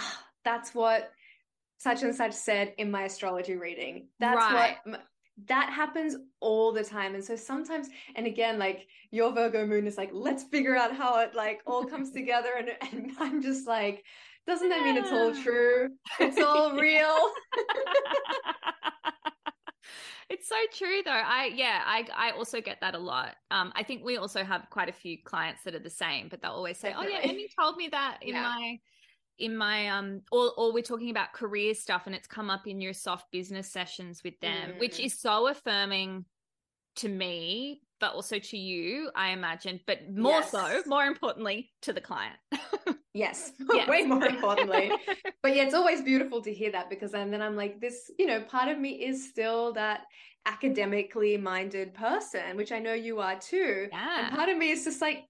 oh, that's what such and such said in my astrology reading. That's right. what that happens all the time. And so sometimes, and again, like your Virgo moon is like, let's figure out how it like all comes together. And, (laughs) and I'm just like, doesn't that mean it's all true? It's all (laughs) real. (laughs) it's so true though. I yeah, I I also get that a lot. Um, I think we also have quite a few clients that are the same, but they'll always say, Definitely. "Oh yeah, Emmy told me that in yeah. my in my um or or we're talking about career stuff and it's come up in your soft business sessions with them mm. which is so affirming to me but also to you i imagine but more yes. so more importantly to the client (laughs) yes, (laughs) yes. way more importantly (laughs) but yeah it's always beautiful to hear that because and then i'm like this you know part of me is still that academically minded person which i know you are too yeah. and part of me is just like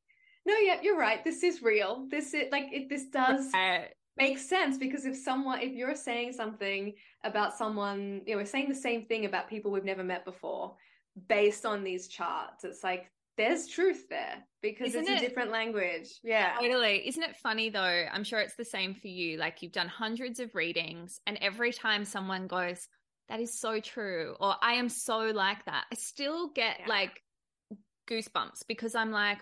no yeah you're right this is real this is like it this does right makes sense because if someone if you're saying something about someone you know we're saying the same thing about people we've never met before based on these charts it's like there's truth there because isn't it's a different language. Yeah. Totally. Isn't it funny though? I'm sure it's the same for you. Like you've done hundreds of readings and every time someone goes that is so true or i am so like that i still get yeah. like goosebumps because i'm like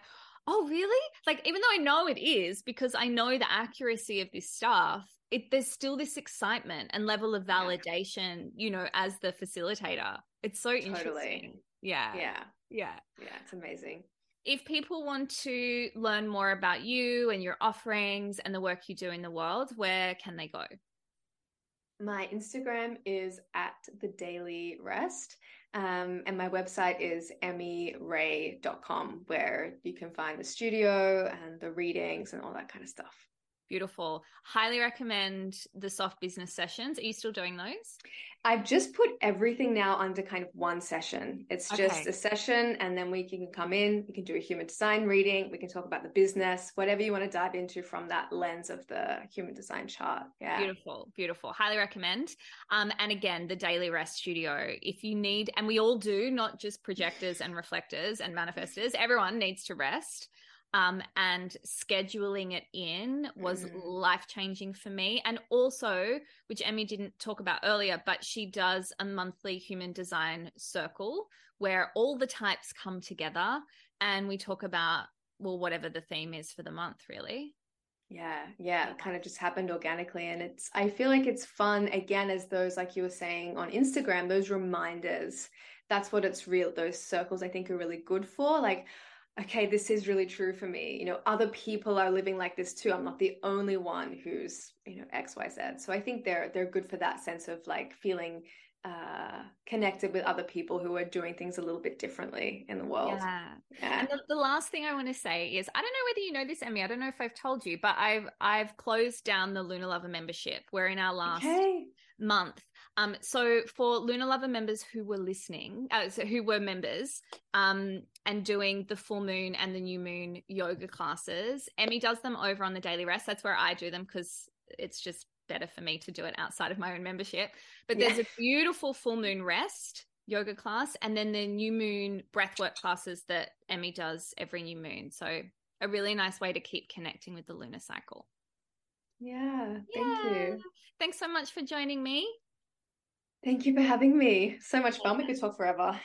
oh really? Like even though i know it is because i know the accuracy of this stuff it there's still this excitement and level of validation yeah. you know as the facilitator. It's so totally. interesting. Yeah. Yeah. Yeah. Yeah it's amazing. If people want to learn more about you and your offerings and the work you do in the world where can they go? My instagram is at the daily rest um, and my website is emmyray.com, where you can find the studio and the readings and all that kind of stuff. Beautiful. Highly recommend the soft business sessions. Are you still doing those? I've just put everything now under kind of one session. It's just okay. a session, and then we can come in, we can do a human design reading, we can talk about the business, whatever you want to dive into from that lens of the human design chart. Yeah. Beautiful, beautiful. Highly recommend. Um, and again, the Daily Rest Studio. If you need, and we all do, not just projectors and reflectors and manifestors, everyone needs to rest. Um, and scheduling it in was mm. life changing for me. And also, which Emmy didn't talk about earlier, but she does a monthly human design circle where all the types come together and we talk about, well, whatever the theme is for the month, really. Yeah, yeah, it kind of just happened organically. And it's, I feel like it's fun again, as those, like you were saying on Instagram, those reminders. That's what it's real, those circles I think are really good for. Like, okay, this is really true for me. You know, other people are living like this too. I'm not the only one who's, you know, XYZ. So I think they're they're good for that sense of like feeling uh, connected with other people who are doing things a little bit differently in the world. Yeah. yeah. And the, the, last thing I want to say is I don't know whether you know this, Emmy. I don't know if I've told you, but I've I've closed down the Lunar Lover membership. We're in our last okay. month. Um, so for Lunar Lover members who were listening, uh, so who were members, um, and doing the full moon and the new moon yoga classes, Emmy does them over on the daily rest. That's where I do them because it's just better for me to do it outside of my own membership. But there's yeah. a beautiful full moon rest yoga class and then the new moon breathwork classes that Emmy does every new moon. So a really nice way to keep connecting with the lunar cycle. Yeah, thank yeah. you. Thanks so much for joining me. Thank you for having me. So much fun. We could talk forever.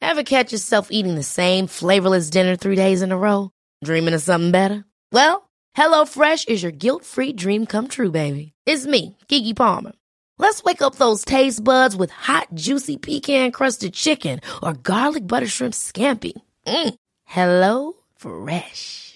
Ever catch yourself eating the same flavorless dinner three days in a row? Dreaming of something better? Well, HelloFresh is your guilt-free dream come true, baby. It's me, Keke Palmer. Let's wake up those taste buds with hot, juicy pecan-crusted chicken or garlic butter shrimp scampi. Mm. Hello Fresh.